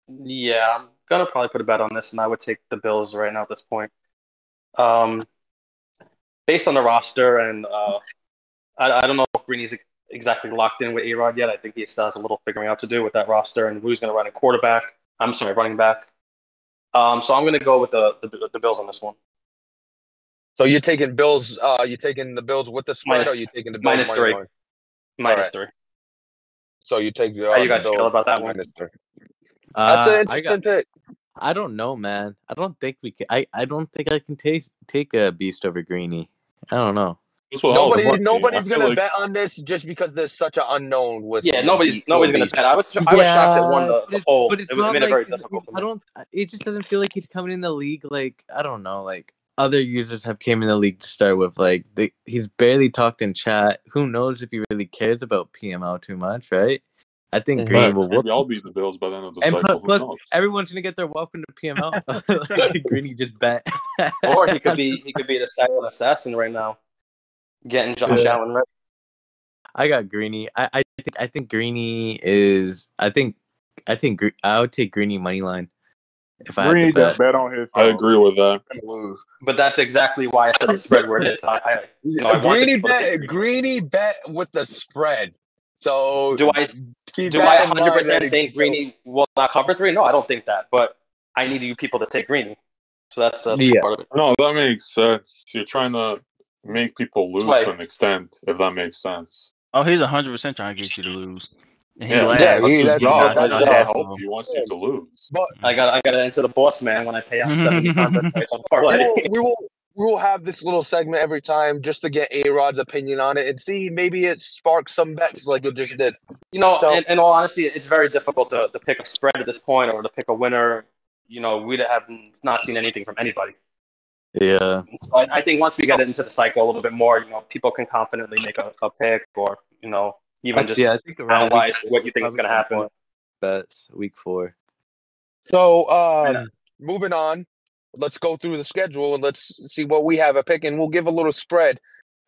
Yeah, I'm gonna probably put a bet on this, and I would take the Bills right now at this point. Um, based on the roster, and uh, I, I don't know if Greeny's exactly locked in with A Rod yet. I think he still has a little figuring out to do with that roster and who's gonna run a quarterback. I'm sorry, running back. Um, so I'm gonna go with the the, the Bills on this one. So you're taking Bills. Uh, you're taking the Bills with the spread, Minus- or you taking the Bills minus three. Minus Alright. three. So you take uh, How you the guys feel about that one? three. That's Uh, an I interesting got. pick. I don't know, man. I don't think we can. I, I don't think I can take take a beast over Greeny. I don't know. That's I Nobody, thinking. nobody's gonna like- bet on this just because there's such an unknown with. Yeah, nobody's nobody's gonna bet. I was I was shocked at one the, but the it's- poll. But it's it not made it very like difficult I don't. It just doesn't feel like he's coming in the league. Like I don't know. Like other users have came in the league to start with. Like they, he's barely talked in chat. Who knows if he really cares about PML too much, right? I think Mhm. Green will whoop. Maybe I'll beat the Bills by the end of the And cycle. plus, everyone's gonna get their welcome to PML. like Greeny just bet. Or he could be he could be the silent assassin right now, getting Josh Yeah. Allen ready. I got Greeny. I, I think I think Greeny is. I think I think Gre- I would take Greeny money line if I had Green to bet. bet on his. I agree with that. But that's exactly why I said the spread where it is. I, I, know, I Greeny people to take bet. Greeny. Greeny bet with the spread. So do I do I 100 percent think Greeny will not cover three? No, I don't think that. But I need you people to take Greeny. So that's uh, Yeah. part of it. No, that makes sense. You're trying to make people lose Right. to an extent, if that makes sense. Oh, he's hundred percent trying to get you to lose. And he Yeah, laughs. Yeah, he- That's his that's- job. that's That's his job. He wants you to lose. But I got I got to enter the boss man when I pay out 70 on parlay. we will we will have this little segment every time just to get A Rod's opinion on it and see maybe it sparks some bets like it just did. You know, So- in, in all honesty, it's very difficult to, to pick a spread at this point or to pick a winner. You know, we have not seen anything from anybody. Yeah. But I think once we get into the cycle a little bit more, you know, people can confidently make a, a pick or, you know, even just yeah, I think around week analyze four, what you think is going to happen. more Bets week four. So, um, Yeah. moving on, let's go through the schedule and let's see what we have a pick, and we'll give a little spread.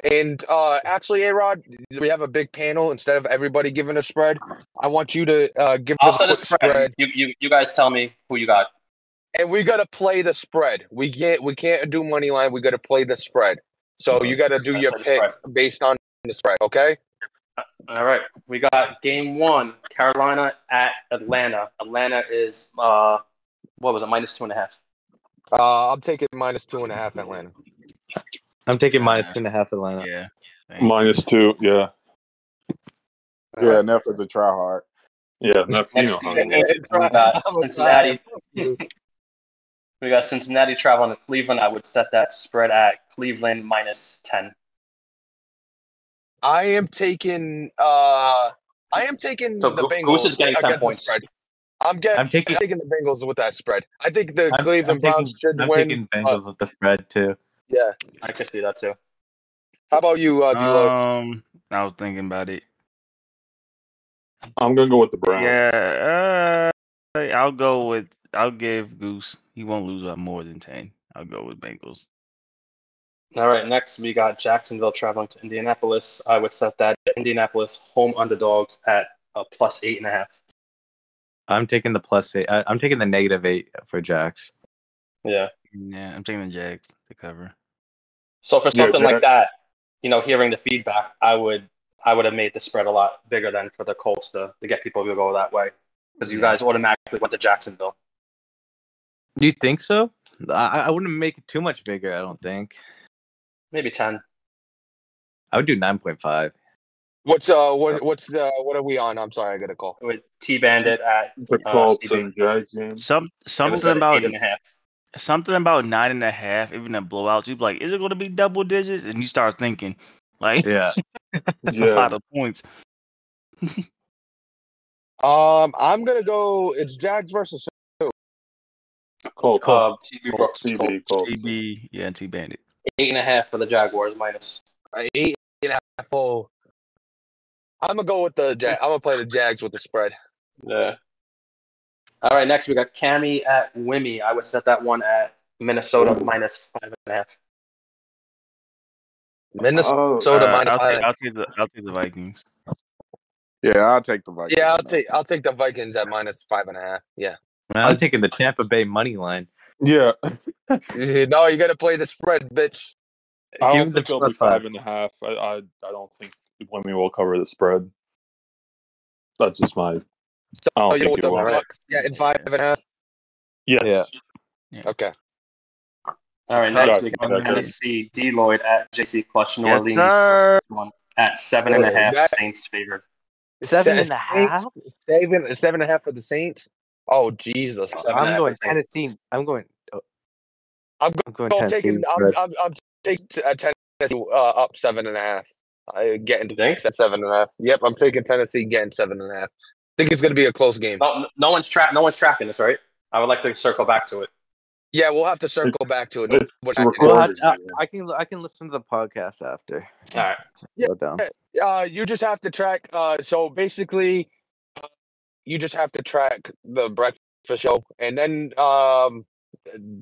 And uh, actually, A Rod, we have a big panel instead of everybody giving a spread. I want you to uh, give I'll us a spread. spread, You, you, you guys tell me who you got. and we gotta play the spread. We can't we can't do money line. We gotta play the spread. So you gotta do your pick based on the spread. Okay. All right. We got game one, Carolina at Atlanta. Atlanta is, uh, what was it, minus two and a half. Uh, I'm taking minus two and a half Atlanta. I'm taking two and a half Atlanta. Yeah. Minus two. Yeah. Yeah, Neff is a try hard. Yeah. Neff, you know Next how game, it is. we got Cincinnati. we got Cincinnati traveling to Cleveland. I would set that spread at Cleveland minus 10. I am taking. Uh, I am taking So the Go- Bengals Goose is getting 10 against the points. Spread. I'm getting. I'm taking. I'm taking the Bengals with that spread. I think the I'm, I'm Cleveland taking, Browns should win. I'm win. taking uh, Bengals with the spread too. yeah. I can see that too. How about you, uh, D'Lo? Um, I was thinking about it. I'm gonna go with the Browns. Yeah, uh, I'll go with. I'll give Goose. He won't lose by more than ten. I'll go with Bengals. All right, next we got Jacksonville traveling to Indianapolis. I would set that Indianapolis home underdogs at a plus eight and a half. I'm taking the plus eight. I, I'm taking the negative eight for Jacks. Yeah. Yeah, I'm taking the Jags to cover. So for Yeah, something Jack- like that, you know, hearing the feedback, I would I would have made the spread a lot bigger than for the Colts to, to get people to go that way. Because you Yeah. guys automatically went to Jacksonville. Do you think so? I, I wouldn't make it too much bigger. I don't think. Maybe ten. I would do nine point five. What's uh what what's uh what are we on? I'm sorry, I got a call. With T bandit at The Uh, Colts Stevie. and Jags game. Some something about eight and a half. something about nine and a half, even in blowouts. you'd be like, is it going to be double digits? And you start thinking, like, Yeah. that's a Yeah. lot of points. Um, I'm gonna go. It's Jags versus. Colts. Uh, TB Brooks. CB, Colts. Colts. TB, yeah, T Bandit. Eight and a half for the Jaguars minus. uh, Eight and a half full. I'm gonna go with the Jag. I'm gonna play the Jags with the spread. Yeah. All right, next we got Cami at Wimmy. I would set that one at Minnesota minus five and a half. Minnesota Oh, Soda Uh, minus I'll, five. take, I'll take the I'll take the Vikings. Yeah, I'll take the Vikings. Yeah, I'll take I'll take the Vikings at minus five and a half. Yeah. I'm taking the Tampa Bay money line. Yeah. no, you gotta play the spread, bitch. I Give don't me think the it'll be plus five and a half. I, I, I don't think women will cover the spread. That's just my. So I don't you know think what it the will. Bucks getting five and a half. Yes. Yeah. Okay. All right, Got next it, we got got it. Tennessee D Lloyd at JC Clutch New Yes, Orleans sir. plus at seven and a Oh, half. that- Saints favored. Seven Se- and a Saints- Seven seven and a half for the Saints. Oh Jesus. Seven and a I'm going. Tennessee. I'm going. oh, I'm I'm going I'm Tennessee. taking. I'm. I'm, I'm taking uh, Tennessee uh, up seven and a half. I getting You think? seven and a half. Yep, I'm taking Tennessee getting seven and a half. think it's gonna be a close game. No, no one's tra- no one's tracking this, right? I would like to circle back to it. Yeah, we'll have to circle back to it. What Well, I, I, yeah. I can I can listen to the podcast after. All right. Yeah. Down. uh, you just have to track. Uh, so basically, uh, you just have to track the breakfast show, and then um,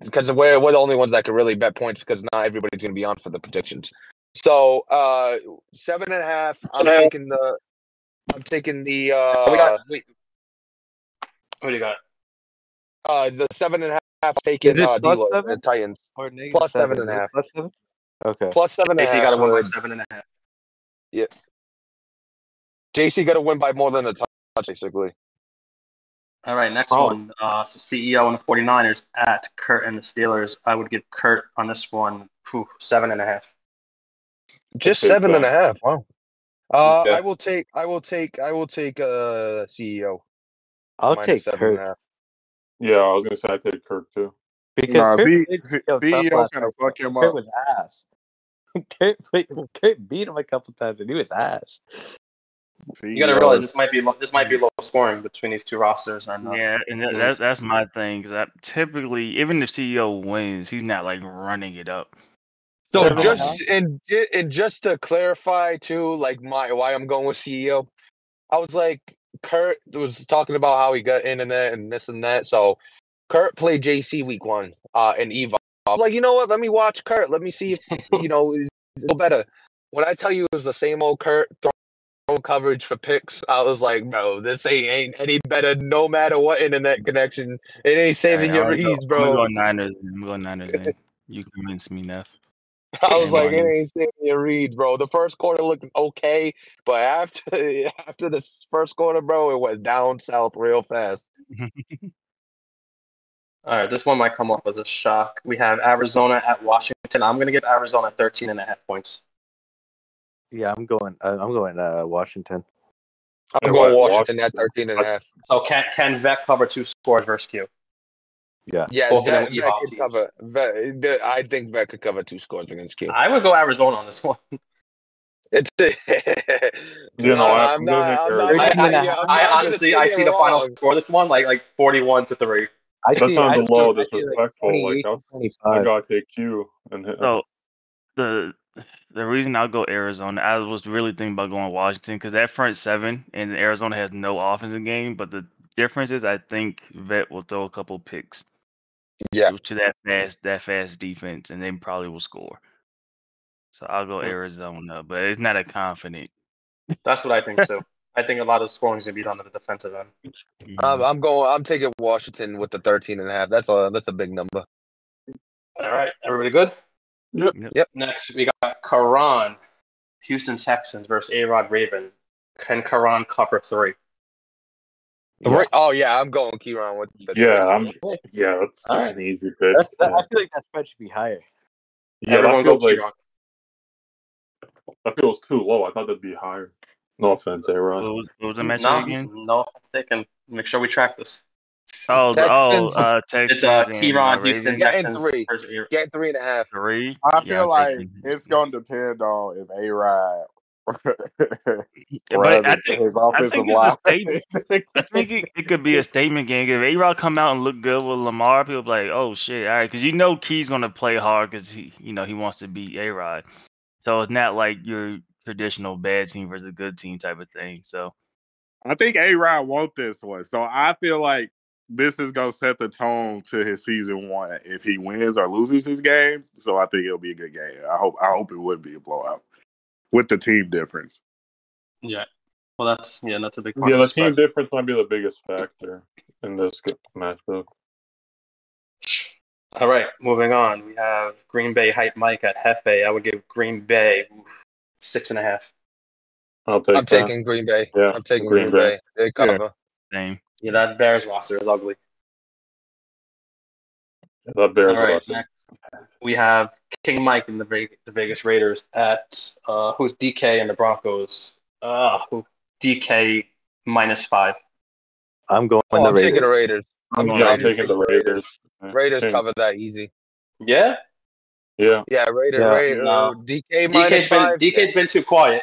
because we're we're the only ones that can really bet points because not everybody's going to be on for the predictions. So uh, seven and a half. I'm Seven. taking the. I'm taking the. Uh, we got. Wait. What do you got? uh, the seven and a half. Taking uh, D-Lo, the Titans Or negative Plus seven and a Is it half. plus seven? Okay. plus seven and a JC got to win by seven and a half. Yeah. JC got to win by more than a touch, basically. All right, next Oh. one. Uh, CEO and the 49ers at Kurt and the Steelers. I would give Kurt on this one whew, seven and a half. Just seven and a half. seven and a that. half. Wow. Uh, Okay. I will take. I will take. I will take. Uh, CEO. I'll take seven and a half. Yeah, I was gonna say I take Kirk too. because Nah, Kurt C- played C- CEO tough CEO last kinda night. fuck him Kurt up. was ass. Kurt, played- Kurt beat him a couple times and he was ass. You got to realize this might be lo- this might be low scoring between these two rosters. And uh, Yeah, and that's that's my thing. Cause typically, even if CEO wins, he's not like running it up. So a just and and just to clarify too, like my why I'm going with CEO, I was like Kurt was talking about how he got internet and that and this and that. So Kurt played JC week one, uh, and Eva. I was like, you know what? Let me watch Kurt. Let me see if you know little better. When I tell you it was the same old Kurt throwing coverage for picks, I was like, bro, this ain't ain't any better. No matter what internet connection, it ain't saving your I'm reads, I'm bro. gonna Niners. I'm going Niners. You convinced me, Neff. I was Yeah, like, it ain't saving your read, bro. The first quarter looked okay, but after after the first quarter, bro, it was down south real fast. all right, this one might come off as a shock. We have Arizona at Washington. I'm going to give Arizona 13 and a half points. Yeah, I'm going. Uh, I'm going uh, Washington. I'm Yeah, going Wa- Washington at 13 and a half. So can can Vet cover two scores versus Q? Yeah. Yeah, Both Vet, Vet could cover. Vet, I think Vet could cover two scores against Q. I would go Arizona on this one. It's You know, I- I'm I'm not. I'm not. Arizona. I, I, say- I'm not gonna honestly I see the final score this one like like 41 to three. I That see. sounds I a see- little I see, like, disrespectful. 28 Like, I, to I 25. gotta take Q and hit. So the the reason I'll go Arizona, I was really thinking about going Washington because that front seven and Arizona has no offensive game. But the difference is, I think Vet will throw a couple picks Yeah. to that fast that fast defense, and they probably will score. So I'll go Arizona, but it's not a confident. That's what I think too. I think a lot of scoring is going to be done on the defensive end. Mm-hmm. I'm, I'm going. I'm taking Washington with the 13 and a half. That's a that's a big number. All right, everybody good? Yep. Yep. Next, we got Karan, Houston Texans versus A Rod Ravens. Can Karan cover three? Three- Oh yeah, I'm going Kieran with the Yeah, I'm. Yeah, that's All right. an easy pick. That's, that, I feel like that spread should be higher. yeah, Everyone that go feels like Kieran. that feels too low. I thought that'd be higher. No offense, A What Rod. was, what was the match No, again? no, let's take and make sure we track this. Oh, the- oh, uh, Texans It's uh, and Kieran, Houston Ravens. Yeah, three. versus Get three and a half. Three. I feel I'm like it's gonna depend on if A Rod But I think I think it's a statement. I think it, it could be a statement game. If A Rod come out and look good with Lamar, people be like, "Oh shit!" All right, because you know Key's gonna play hard because he, you know, he wants to beat A Rod. So it's not like your traditional bad team versus good team type of thing. So I think A Rod want this one. So I feel like this is gonna set the tone to his season one if he wins or loses his game. So I think it'll be a good game. I hope I hope it would be a blowout with the team difference. Yeah. Well, that's yeah, that's a big. Yeah, the the team difference might be the biggest factor in this g- matchup. All right, moving on. We have Green Bay hype Mike at Hefe. I would give Green Bay six and a half. I'll take I'm that. taking Green Bay. Yeah, I'm taking Green Green, Bay. Bay. They cover. same. Yeah, that Bears roster is ugly. That Bears All right, roster. next we have King Mike and the Ve- the Vegas Raiders at uh, who's DK and the Broncos. Uh, who DK minus five. I'm going Oh, the I'm Raiders. taking the Raiders. I'm Yeah, going I'm taking the Raiders. Raiders Same. cover that easy. Yeah, Yeah, Yeah, Raiders. Yeah. Raiders No. DK minus DK's been five. DK's been too quiet.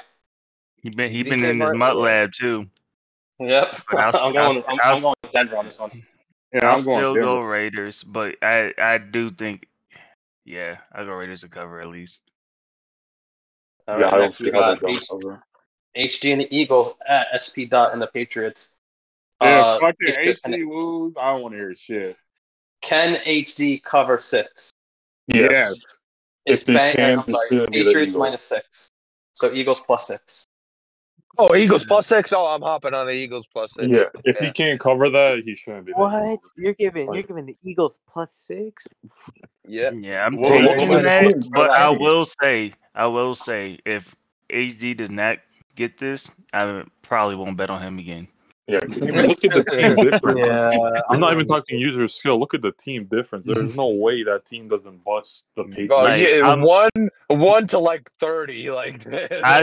He been he DK been in his Martin, mutt lab too. Yep, I'll- I'm going. I'll- I'm, I'll- I'm going with Denver on this one. Yeah, I'll I'm going still Denver. go Raiders, but I I do think, yeah, I go Raiders to cover at least. All yeah. right, I don't next we see how they H- cover. HD and the Eagles at SP Dot and the Patriots. Yeah, Uh, fucking it's HD lose. I don't want to hear shit. Can HD cover six? Yes. Yes. It's If they bang, can, I'm sorry, it's gonna be the Patriots Eagles. minus six. So Eagles plus six. Oh, Eagles plus six. Oh, I'm hopping on the Eagles plus six. Yeah, if Yeah. he can't cover that, he shouldn't be. What? Eagles. You're giving you're giving the Eagles plus six? Yeah. Yeah, I'm Well, look taking at the that, teams, but I will say, I will say, if HD does not get this, I probably won't bet on him again. Yeah, 'cause I mean, look at the team difference. Yeah, I'm not even talking user skill. Look at the team difference. Mm-hmm. There's no way that team doesn't bust the Patriots. Oh, Like, yeah, I'm- one one to like thirty. Like I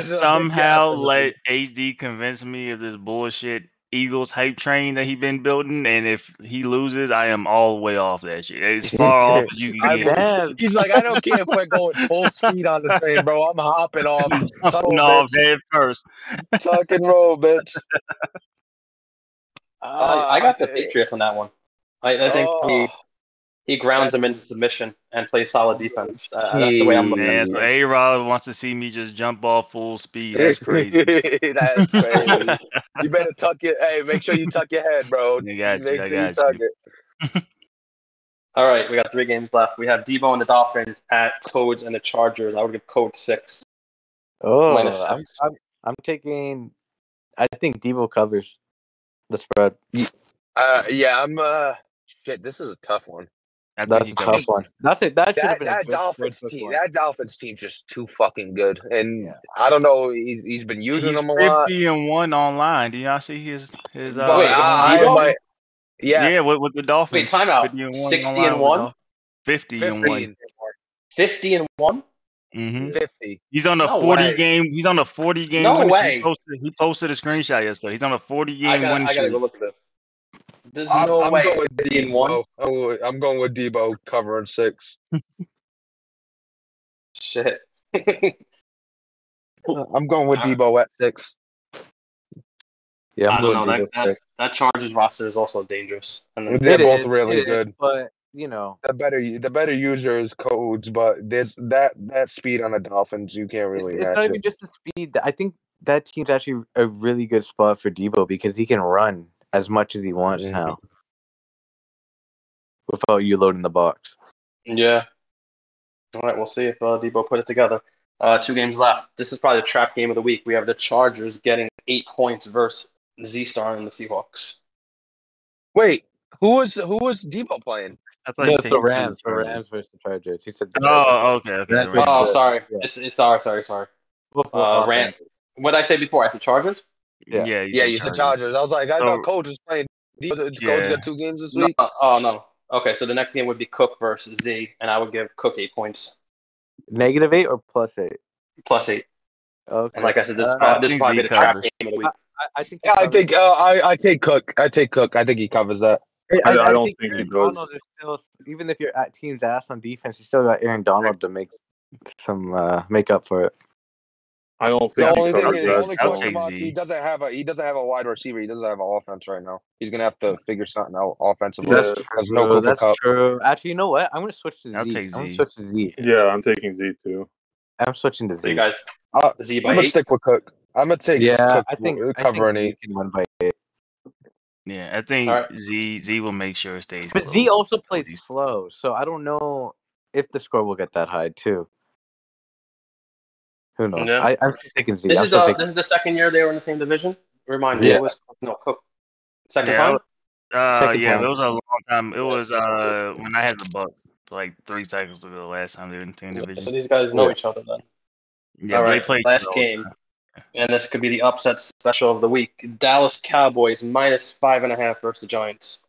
there's a big somehow gap in the- let HD convince me of this bullshit Eagles hype train that he been building, and if he loses, I am all the way off that shit. As far off as you I can mean, get. He's like, I don't care if we're going full speed on the train, bro. I'm hopping off. Tunnel, no, bitch. head first. Tuck and roll, bitch. Uh, I got the Patriots on that one. I, I think he, Oh, he grounds that's- them into submission and plays solid defense. Uh, that's the way I'm looking Man, at so it. A Rod wants to see me just jump off full speed. That's crazy. That's crazy. you better tuck your. Hey, make sure you tuck your head, bro. I got you, Make I sure you got tuck you. it. All right, we got three games left. We have Debo and the Dolphins at Codes and the Chargers. I would give Code six. Oh, Minus I'm. I'm, I'm taking. I think Debo covers the spread. Uh, yeah, I'm. uh Shit, this is a tough one. I That's a tough one. That's it. That should have That been a good Dolphins spread team, one. that Dolphins team's just too fucking good, and Yeah. I don't know. He's, he's been using He's them a lot. fifty and one online. Do y'all see his his? Uh, Wait, I, I Debo? might. Yeah, yeah, with, with the Dolphins. Wait, time out. 50 and 60 and one? the Dolphins. Fifty, and one. 50 and one? Hmm 50. He's on a No forty way. game. He's on a forty game. No way. He posted, he posted a screenshot yesterday. He's on a forty I game gotta, winning I gotta go look at this. There's I'm, no I'm way. going with 50 and one? Debo. I'm going- I'm going with Debo covering six. Shit. I'm going with Debo at six. Yeah, I I'm don't going know. That, that, six. that Chargers roster is also dangerous. And They're It both is, really it is, good. but you know, The better the better users codes, but there's that that speed on the Dolphins you can't it's, really it's match not it. even just the speed. I think that team's actually a really good spot for Debo because he can run as much as he wants Mhm. now without you loading the box. yeah. All right, we'll see if uh, Debo put it together. Uh, two games left. This is probably the trap game of the week. We have the Chargers getting eight points versus Z Star and the Seahawks. Wait, who was who was Debo playing? I thought No, he it's the Rams, the Chargers. Rams versus the Chargers. He said the Chargers. Oh, okay, okay. That's the Rams. what- Oh, Yeah. sorry. Yeah. It's, it's, sorry, sorry, sorry. Before Uh, offense. Ram- What did I say before? I said Chargers? Yeah. yeah, Yeah, you said Chargers. I was like, I So- thought Coach was playing. Debo, Coach Yeah. got two games this No, week. oh, no. Okay, so the next game would be Cook versus Z, and I would give Cook eight points Negative eight or plus eight? plus eight. Okay. And like I said, this, Uh, is probably, this is think probably Z the trap covers. game of the week. I, I think. Yeah, I think uh, I I take Cook. I take Cook. I think he covers that. I- I don't think he Aaron does. Donald is still, even if you're at team's ass on defense, you still got Aaron Donald to make some uh, make up for it. I don't think The think only thing covers is, the only I'll question take he doesn't have a he doesn't have a wide receiver. He doesn't have an offense right now. He's gonna have to figure something out offensively. Yeah. There's no that's Cup. true. Actually, you know what? I'm gonna switch to Z. I'll take I'm gonna Z. switch to Z. Yeah, I'm taking Z too. I'm switching to So you Z. guys, Uh, Z I'm gonna eight. stick with Cook. I'm gonna take Yeah, Cook I think I think covering Z eight. can win by eight. Yeah, I think All right. Z Z will make sure it stays. But close. Z also plays He's- slow, so I don't know if the score will get that high too. Who knows? Yeah. I, I'm still taking Z. This I'm is the taking this is the second year they were in the same division. Remind me, Yeah. it was no Cook. Second Yeah, time. Uh, Second yeah, time. it was a long time. It was uh when I had the Buck like three seconds ago. The last time they were in the same So division. these guys know Yeah. each other then. Yeah, All but they played last all- game, and this could be the upset special of the week. Dallas Cowboys minus five and a half versus the Giants.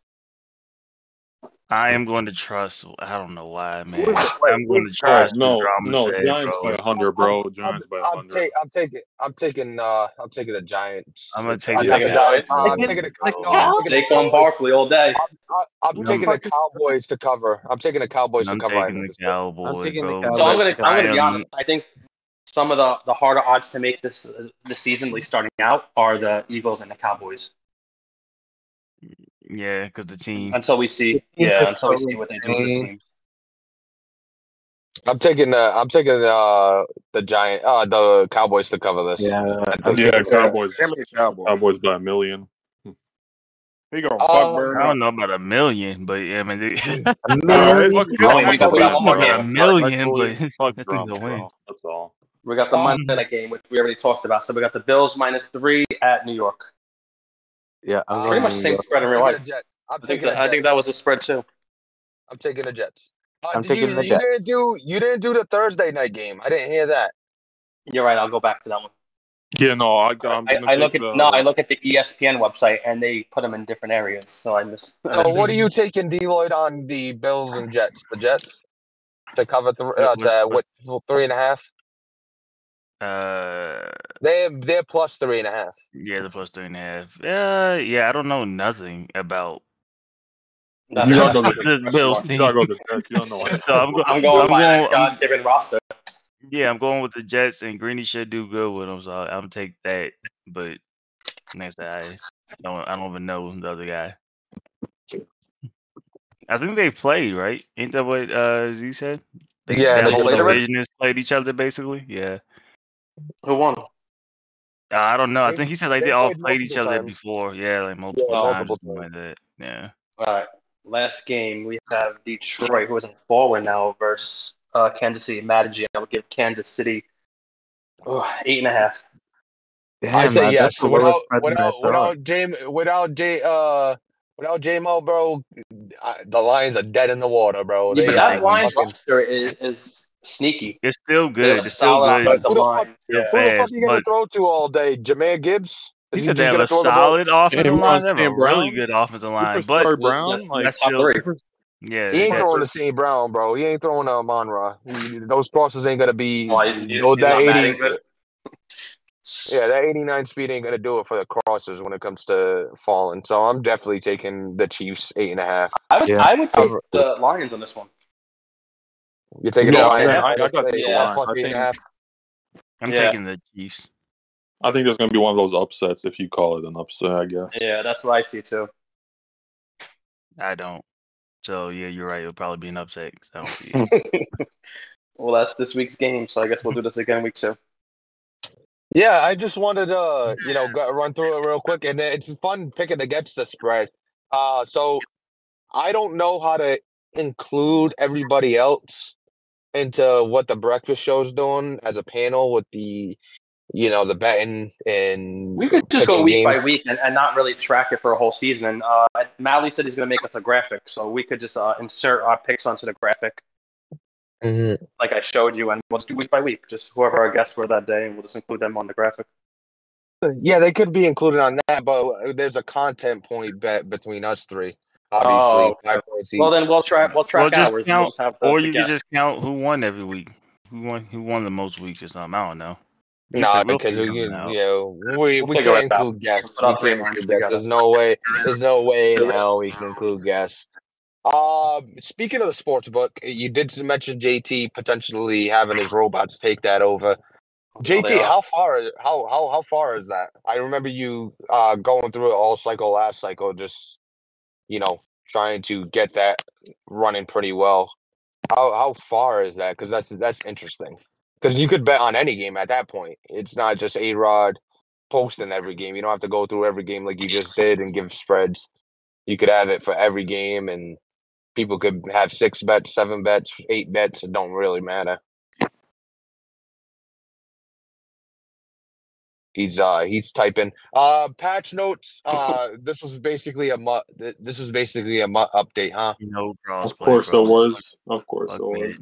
I am going to trust. I don't know why, man. I'm going to trust. no, no, said, Giants bro. by 100, bro. I'm, Giants by I'm, 100. take, I'm taking. I'm taking. Uh, I'm taking the Giants. I'm gonna take I'm the taking the Giants. Giants. Uh, I'm taking the. the no, I'm taking the Saquon Barkley all day. I, I'm No. taking the Cowboys to cover. I'm taking the Cowboys I'm to cover. I taking think the this week. Cowboys, taking the. Cowboys. So I'm gonna I'm gonna be honest. I think some of the the harder odds to make this uh, this season, at least starting out, are the Eagles and the Cowboys. Yeah, because the team. Until we see, yeah, until we see what they do with the team. I'm taking. the I'm taking uh, the Giant. Uh, the Cowboys to cover this. Yeah, I I'm think- Yeah, Cowboys. Give me the Cowboys. Cowboys by a million. He gonna Uh, fuck Bird I don't know about a million, but yeah, I mean, they, A No, million? fuck we we got- one more game. a million, Like, but Fuck I think drama, they'll win. That's all. We got the Um, Monday night game, which we already talked about. So we got the Bills minus three at New York. Yeah, I'm Pretty much the same York. spread in I'm real life. I'm I think that, I think that was a spread too. I'm taking the Jets. Uh, I'm did taking you, the you Jets. didn't do. You didn't do the Thursday night game. I didn't hear that. You're right. I'll go back to that one. Yeah, no, I, I'm I, I look at the, no, I look at the ESPN website and they put them in different areas. So I missed. So what are you taking, Deloitte, on the Bills and Jets? The Jets to cover th- uh, to, what three and a half? Uh, they're they're plus three and a half. yeah, the plus three and a half. Uh, yeah, I don't know nothing about That's You don't know the- good the question Bills mark. You gotta go to Jets. You don't know. So I'm, go- I'm going I'm going. God-given roster. yeah, I'm going with the Jets, and Greeny should do good with them, so I'm gonna take that. But next, I don't. I don't even know the other guy. I think they played right. Ain't that what uh you said? Yeah, that they whole played division has played each other basically. Yeah. Who won? Uh, I don't know. I think he said like they they all played played each multiple other times. before. Yeah, like multiple Yeah, times, multiple something like that. Yeah. All right. Last game we have Detroit, who is in forward now, versus uh, Kansas City. Matagy. I would give Kansas City oh, eight and a half. Damn, I say man, yes. that's Without spread than I without without J without J uh without JMO, bro, I, the Lions are dead in the water, bro. Yeah, They but that Lions roster is, is sneaky. It's still They have good. a It's still solid good. Who the line. fuck, yeah. who the fuck are you gonna throw to all day? Jahmyr Gibbs? He said they just have gonna a throw the ball? solid offensive Hey, line. They have a really Brown? good offensive line, but Superstar Brown, Yeah, like that's top still- three. yeah, He ain't throwing the same Brown, bro. He ain't throwing uh, to Amon Ra. He- Those crosses ain't gonna be. Oh, he's- he's- those- he's that 80, yeah, that 89 speed ain't gonna do it for the crosses when it comes to falling. So I'm definitely taking the Chiefs eight and a half. I would, Yeah. I would take the Lions on this one. You're taking Yeah, the Lions. I- I got the plus eight- Lions. plus I eight and a think- half. I'm Yeah. taking the Chiefs. I think there's gonna be one of those upsets if you call it an upset. I guess. Yeah, that's what I see too. I don't. So yeah, you're right. It'll probably be an upset. I don't see it. well, that's this week's game, so I guess we'll do this again week two. Yeah, I just wanted to, you know, run through it real quick, and it's fun picking against the spread. Uh, so I don't know how to include everybody else into what the breakfast show's doing as a panel with the, you know, the betting and We could just go week games. by week and, and not really track it for a whole season. Uh, Mally said he's going to make us a graphic, so we could just uh, insert our picks onto the graphic, Mhm. like I showed you, and we'll just do week by week. Just whoever our guests were that day, and we'll just include them on the graphic. Yeah, they could be included on that, but there's a content point bet between us three. Obviously, Oh, okay. Five points Well, then we'll try. we'll track Well, just ours. count- we'll just have the, or you can just count who won every week. Who won? Who won the most weeks or something? I don't know. We Nah, we'll because we, you know, we, We'll we figure can't it out. include guests. We can't include guests. There's no way. There's no way in hell we can include guests. Um, speaking of the sports book, you did mention JT potentially having his robots take that over. JT, are. how far? How how how far is that? I remember you uh going through it all cycle last cycle, just you know trying to get that running pretty well. How how far is that? Because that's that's interesting. Because you could bet on any game at that point. It's not just a Rod posting every game. You don't have to go through every game like you just did and give spreads. You could have it for every game, and people could have six bets, seven bets, eight bets. It don't really matter. He's uh he's typing. Uh patch notes. Uh this was basically a mu- th- this was basically a mu- update, huh? No cross. Of course it was. Of course it was.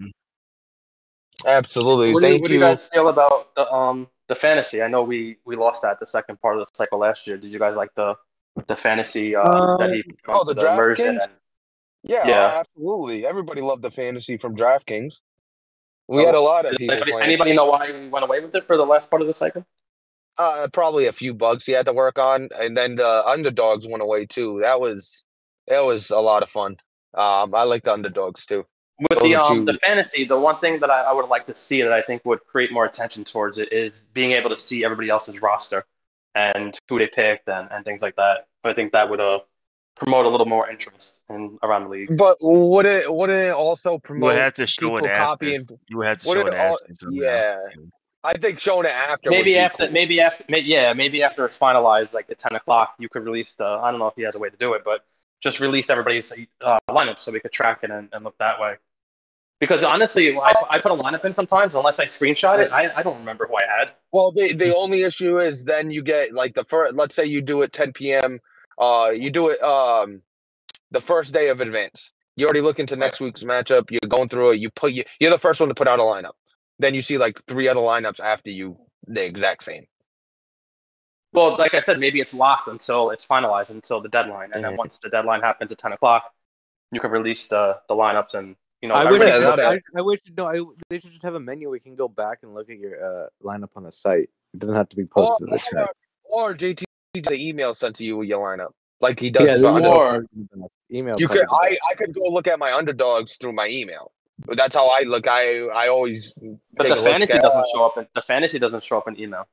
Absolutely. What do, you, Thank what do you guys feel about the um the fantasy? I know we we lost that the second part of the cycle last year. Did you guys like the the fantasy uh, Uh, that he oh, the the DraftKings? and Yeah, Yeah. absolutely. Everybody loved the fantasy from DraftKings. We Oh, had a lot of people anybody, anybody know why we went away with it for the last part of the cycle? Uh, probably a few bugs he had to work on, and then the underdogs went away too. That was that was a lot of fun. Um, I like the underdogs too. With Those the um the fantasy, the one thing that I, I would like to see that I think would create more attention towards it is being able to see everybody else's roster and who they picked and, and things like that. But I think that would uh promote a little more interest in around the league. But would it would it also You promote would have to show it after. copying? You would have to show did it all- after. somehow. yeah. I think showing it after. Maybe be after, cool. maybe after, may, yeah, maybe after it's finalized, like at ten o'clock, you could release the. I don't know if he has a way to do it, but just release everybody's uh, lineup so we could track it and, and look that way. Because honestly, I, I put a lineup in sometimes, unless I screenshot it, I, I don't remember who I had. Well, the the only issue is then you get like the first. Let's say you do it 10 p.m. Uh, you do it um, the first day of advance. You already look into next week's matchup. You're going through it. You put you, you're the first one to put out a lineup. Then you see like three other lineups after you, the exact same. Well, like I said, maybe it's locked until it's finalized until the deadline, and then Mhm. once the deadline happens at ten o'clock, you can release the the lineups and You know, I wish, everybody Yeah, it- can look that- at I, I wish no, I, they should just have a menu we can go back and look at your uh, lineup on the site. It doesn't have to be Or, posted to the chat. or, or JT the email sent to you with your lineup, like he does. Yeah, for underdogs. Or- email. you could. I I could go look at my underdogs through my email. That's how I look. I I always. But the fantasy at- doesn't show up. In, the fantasy doesn't show up in email.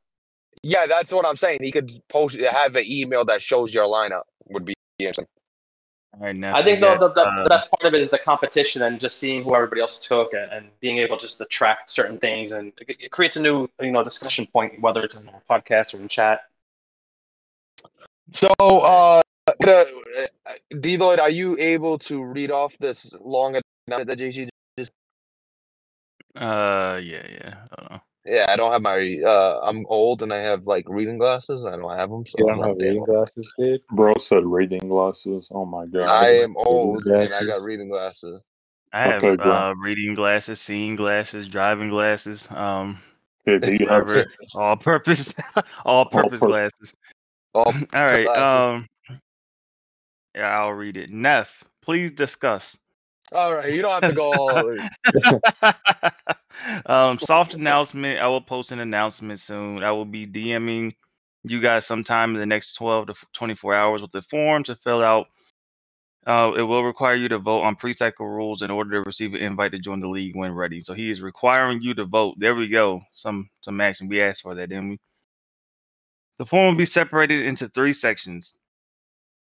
Yeah, that's what I'm saying. He could post have an email that shows your lineup. Would be interesting. All right, now I think we though the, the, uh, the best part of it is the competition and just seeing who everybody else took and, and being able just to track certain things and it, it creates a new you know discussion point whether it's in a podcast or in chat. So, uh, uh, Deloitte, are you able to read off this long announcement that JG just? Uh, yeah, yeah. Hold on. Yeah, I don't have my. Uh, I'm old and I have like reading glasses. I don't have them, so You don't not have there. reading glasses, dude. Bro said reading glasses. Oh my god. I am old and I got reading glasses. I have Okay, uh, reading glasses, seeing glasses, driving glasses. Um, Okay, do you have all purpose, all purpose pur- glasses. All All right. glasses. Um, yeah, I'll read it. Neff, please discuss. All right, you don't have to go all. um, soft announcement. I will post an announcement soon. I will be DMing you guys sometime in the next 12 to 24 hours with the form to fill out. Uh, it will require you to vote on pre-cycle rules in order to receive an invite to join the league when ready. So he is requiring you to vote. There we go. Some some action. We asked for that, didn't we? The form will be separated into three sections.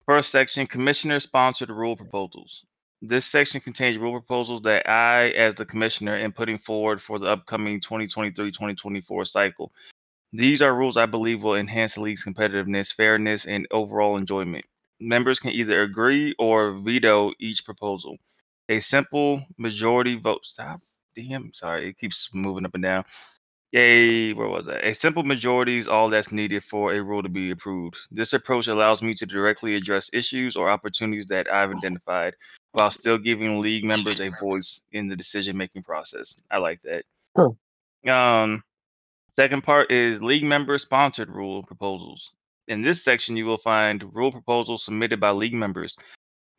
First section, commissioner-sponsored rule proposals. This section contains rule proposals that I, as the commissioner, am putting forward for the upcoming 2023-2024 cycle. These are rules I believe will enhance the league's competitiveness, fairness, and overall enjoyment. Members can either agree or veto each proposal. A simple majority vote. Stop. Damn. Sorry, it keeps moving up and down. A where was that? A simple majority is all that's needed for a rule to be approved. This approach allows me to directly address issues or opportunities that I've identified while still giving league members a voice in the decision making process. I like that. Um second part is league member sponsored rule proposals. In this section you will find rule proposals submitted by league members.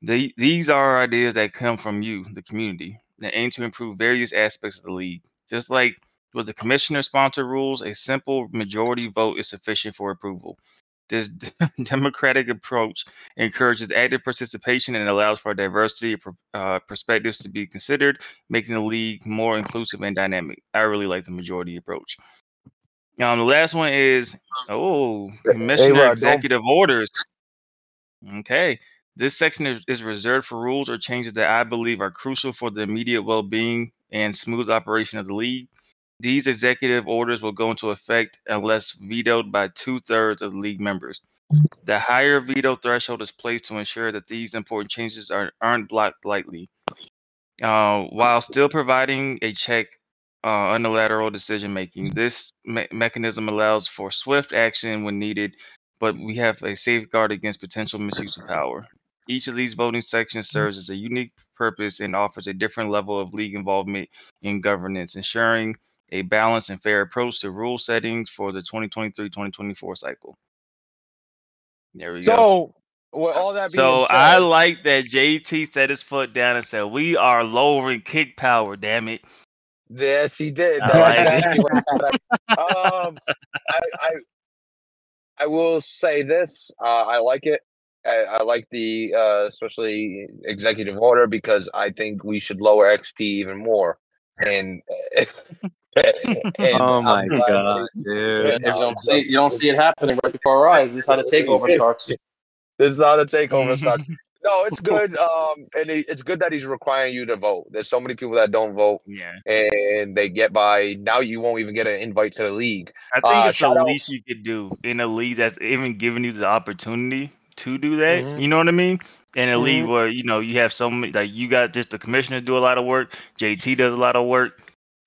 They, these are ideas that come from you, the community, that aim to improve various aspects of the league. Just like with the commissioner sponsored rules, a simple majority vote is sufficient for approval. This democratic approach encourages active participation and allows for diversity of uh, perspectives to be considered, making the league more inclusive and dynamic. I really like the majority approach. Um, the last one is oh, commissioner executive orders. Okay. This section is, is reserved for rules or changes that I believe are crucial for the immediate well being and smooth operation of the league. These executive orders will go into effect unless vetoed by two thirds of the league members. The higher veto threshold is placed to ensure that these important changes are, aren't blocked lightly, uh, while still providing a check uh, unilateral decision making. This me- mechanism allows for swift action when needed, but we have a safeguard against potential misuse of power. Each of these voting sections serves as a unique purpose and offers a different level of league involvement in governance, ensuring a balanced and fair approach to rule settings for the 2023-2024 cycle. There we go. So, with all that being said. So said, I like that JT set his foot down and said, "We are lowering kick power. Damn it!" yes, he did. I That's exactly what I, um, I, I, I will say this. Uh, I like it. I, I like the uh, especially executive order because I think we should lower XP even more. And oh my I'm god, that dude. Yeah, You don't see you don't see it happening right before our eyes. This is how the takeover starts. It's not a takeover starts. No, it's good. Um, and it, it's good that he's requiring you to vote. There's so many people that don't vote, Yeah, and they get by. Now you won't even get an invite to the league. I think Uh, it's the out- least you could do in a league that's even giving you the opportunity to do that. Mhm. You know what I mean? In a league Mhm. where you know you have so many, like you got just the commissioner do a lot of work, JT does a lot of work.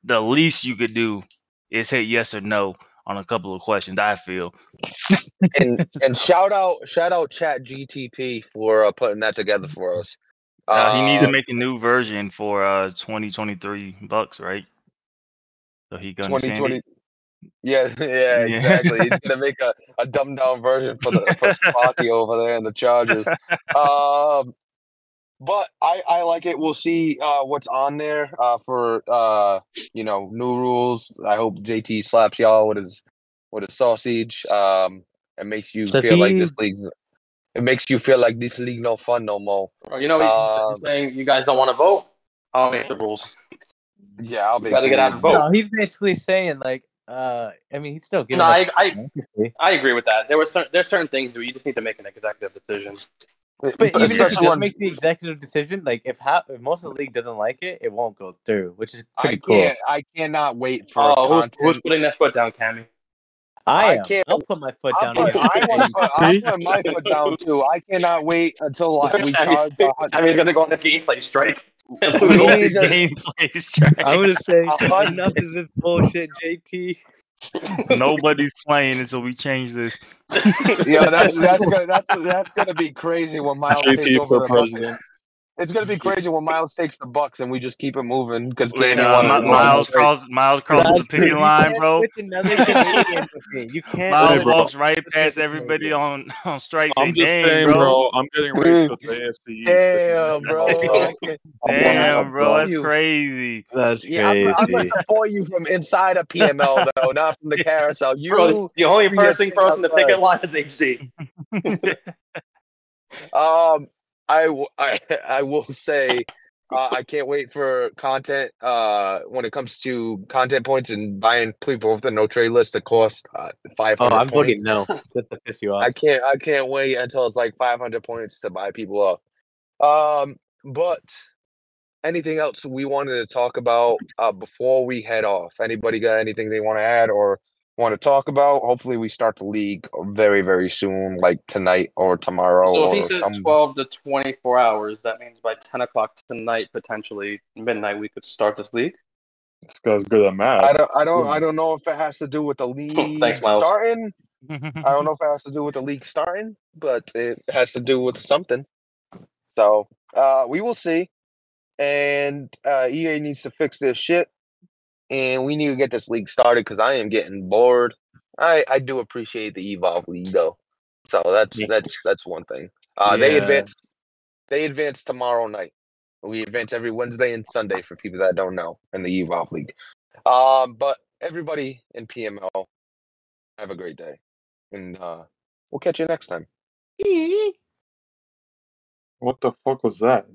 The least you could do is hit yes or no on a couple of questions. I feel. and and shout out shout out Chat GTP for uh, putting that together for us. Uh, he needs to Uh, make a new version for uh 2023 Bucks, right? So he understand 2020. it. Yeah, yeah, exactly. He's gonna make a, a dumbed down version for the for Sparky over there in the Chargers. Um, but I I like it. We'll see uh, what's on there uh, for uh, you know new rules. I hope JT slaps y'all with his with his sausage. Um, it makes you feel like this league's. It makes you feel like this league no fun no more. Or, you know, you- Um, saying you guys don't want to vote. I'll make the rules. Yeah, I'll You make gotta get out and vote. vote. No, he's basically saying like, uh, I mean, he's still giving. No, I, I. I agree with that. There were certain there's certain things where you just need to make an executive decision. Uh, but even if he especially does when make the executive decision, like if half, if most of the league doesn't like it, it won't go through, which is I pretty cool. can't. I cannot wait for Oh, who's, content. who's putting their foot down, Cammy? I, I am. can't- I'll put my foot I'm, down. putting, on I it. want to put, I'm putting my foot down too. I cannot wait until like, we charge. a hun- Cammy's gonna go on the gameplay strike. We need to- Gameplay strike. I'm gonna say A hun- enough is this bullshit, JT. Nobody's playing until we change this. Yeah, that's that's gonna that's that's gonna be crazy when Miles takes over the president. It's gonna be crazy when Miles takes the Bucks and we just keep it moving because Wait, Candy uh, wanted Mi- Miles cross, Miles crosses the picket you line, bro. switch another Canadian with me. You can't. Miles bro. walks right past everybody on on strike. I'm just Dang, saying, bro. bro. I'm getting ready for the AFC. Damn, bro. I Damn, bro, for that's you. crazy. That's Yeah, I'm, I'm gonna support you from inside of PML though, not from the carousel. You, Bro, the only you person get crossing the picket line is HD. um, I, I, I will say, uh, I can't wait for content. Uh, when it comes to content points and buying people with the no trade list that cost uh, five Oh, hundred I'm points. voting no, just to piss you off. I can't I can't wait until it's like 500 points to buy people off. Um, but anything else we wanted to talk about uh, before we head off? Anybody got anything they want to add or want to talk about? Hopefully, we start the league very very soon, like tonight or tomorrow So or if he says some. 12 to 24 hours, that means by 10 o'clock tonight, potentially midnight, we could start this league. This guy's good at math. I don't I don't I don't know if it has to do with the league Thanks, starting. I don't know if it has to do with the league starting, but it has to do with something. So uh, we will see. And uh, EA needs to fix this shit, and we need to get this league started because I am getting bored. I I do appreciate the Evolve League though, so that's Yeah. that's that's one thing. Uh, They advance. They advance tomorrow night. We advance every Wednesday and Sunday for people that don't know in the Evolve League. Um, but everybody in PML, have a great day, and uh, we'll catch you next time. What the fuck was that?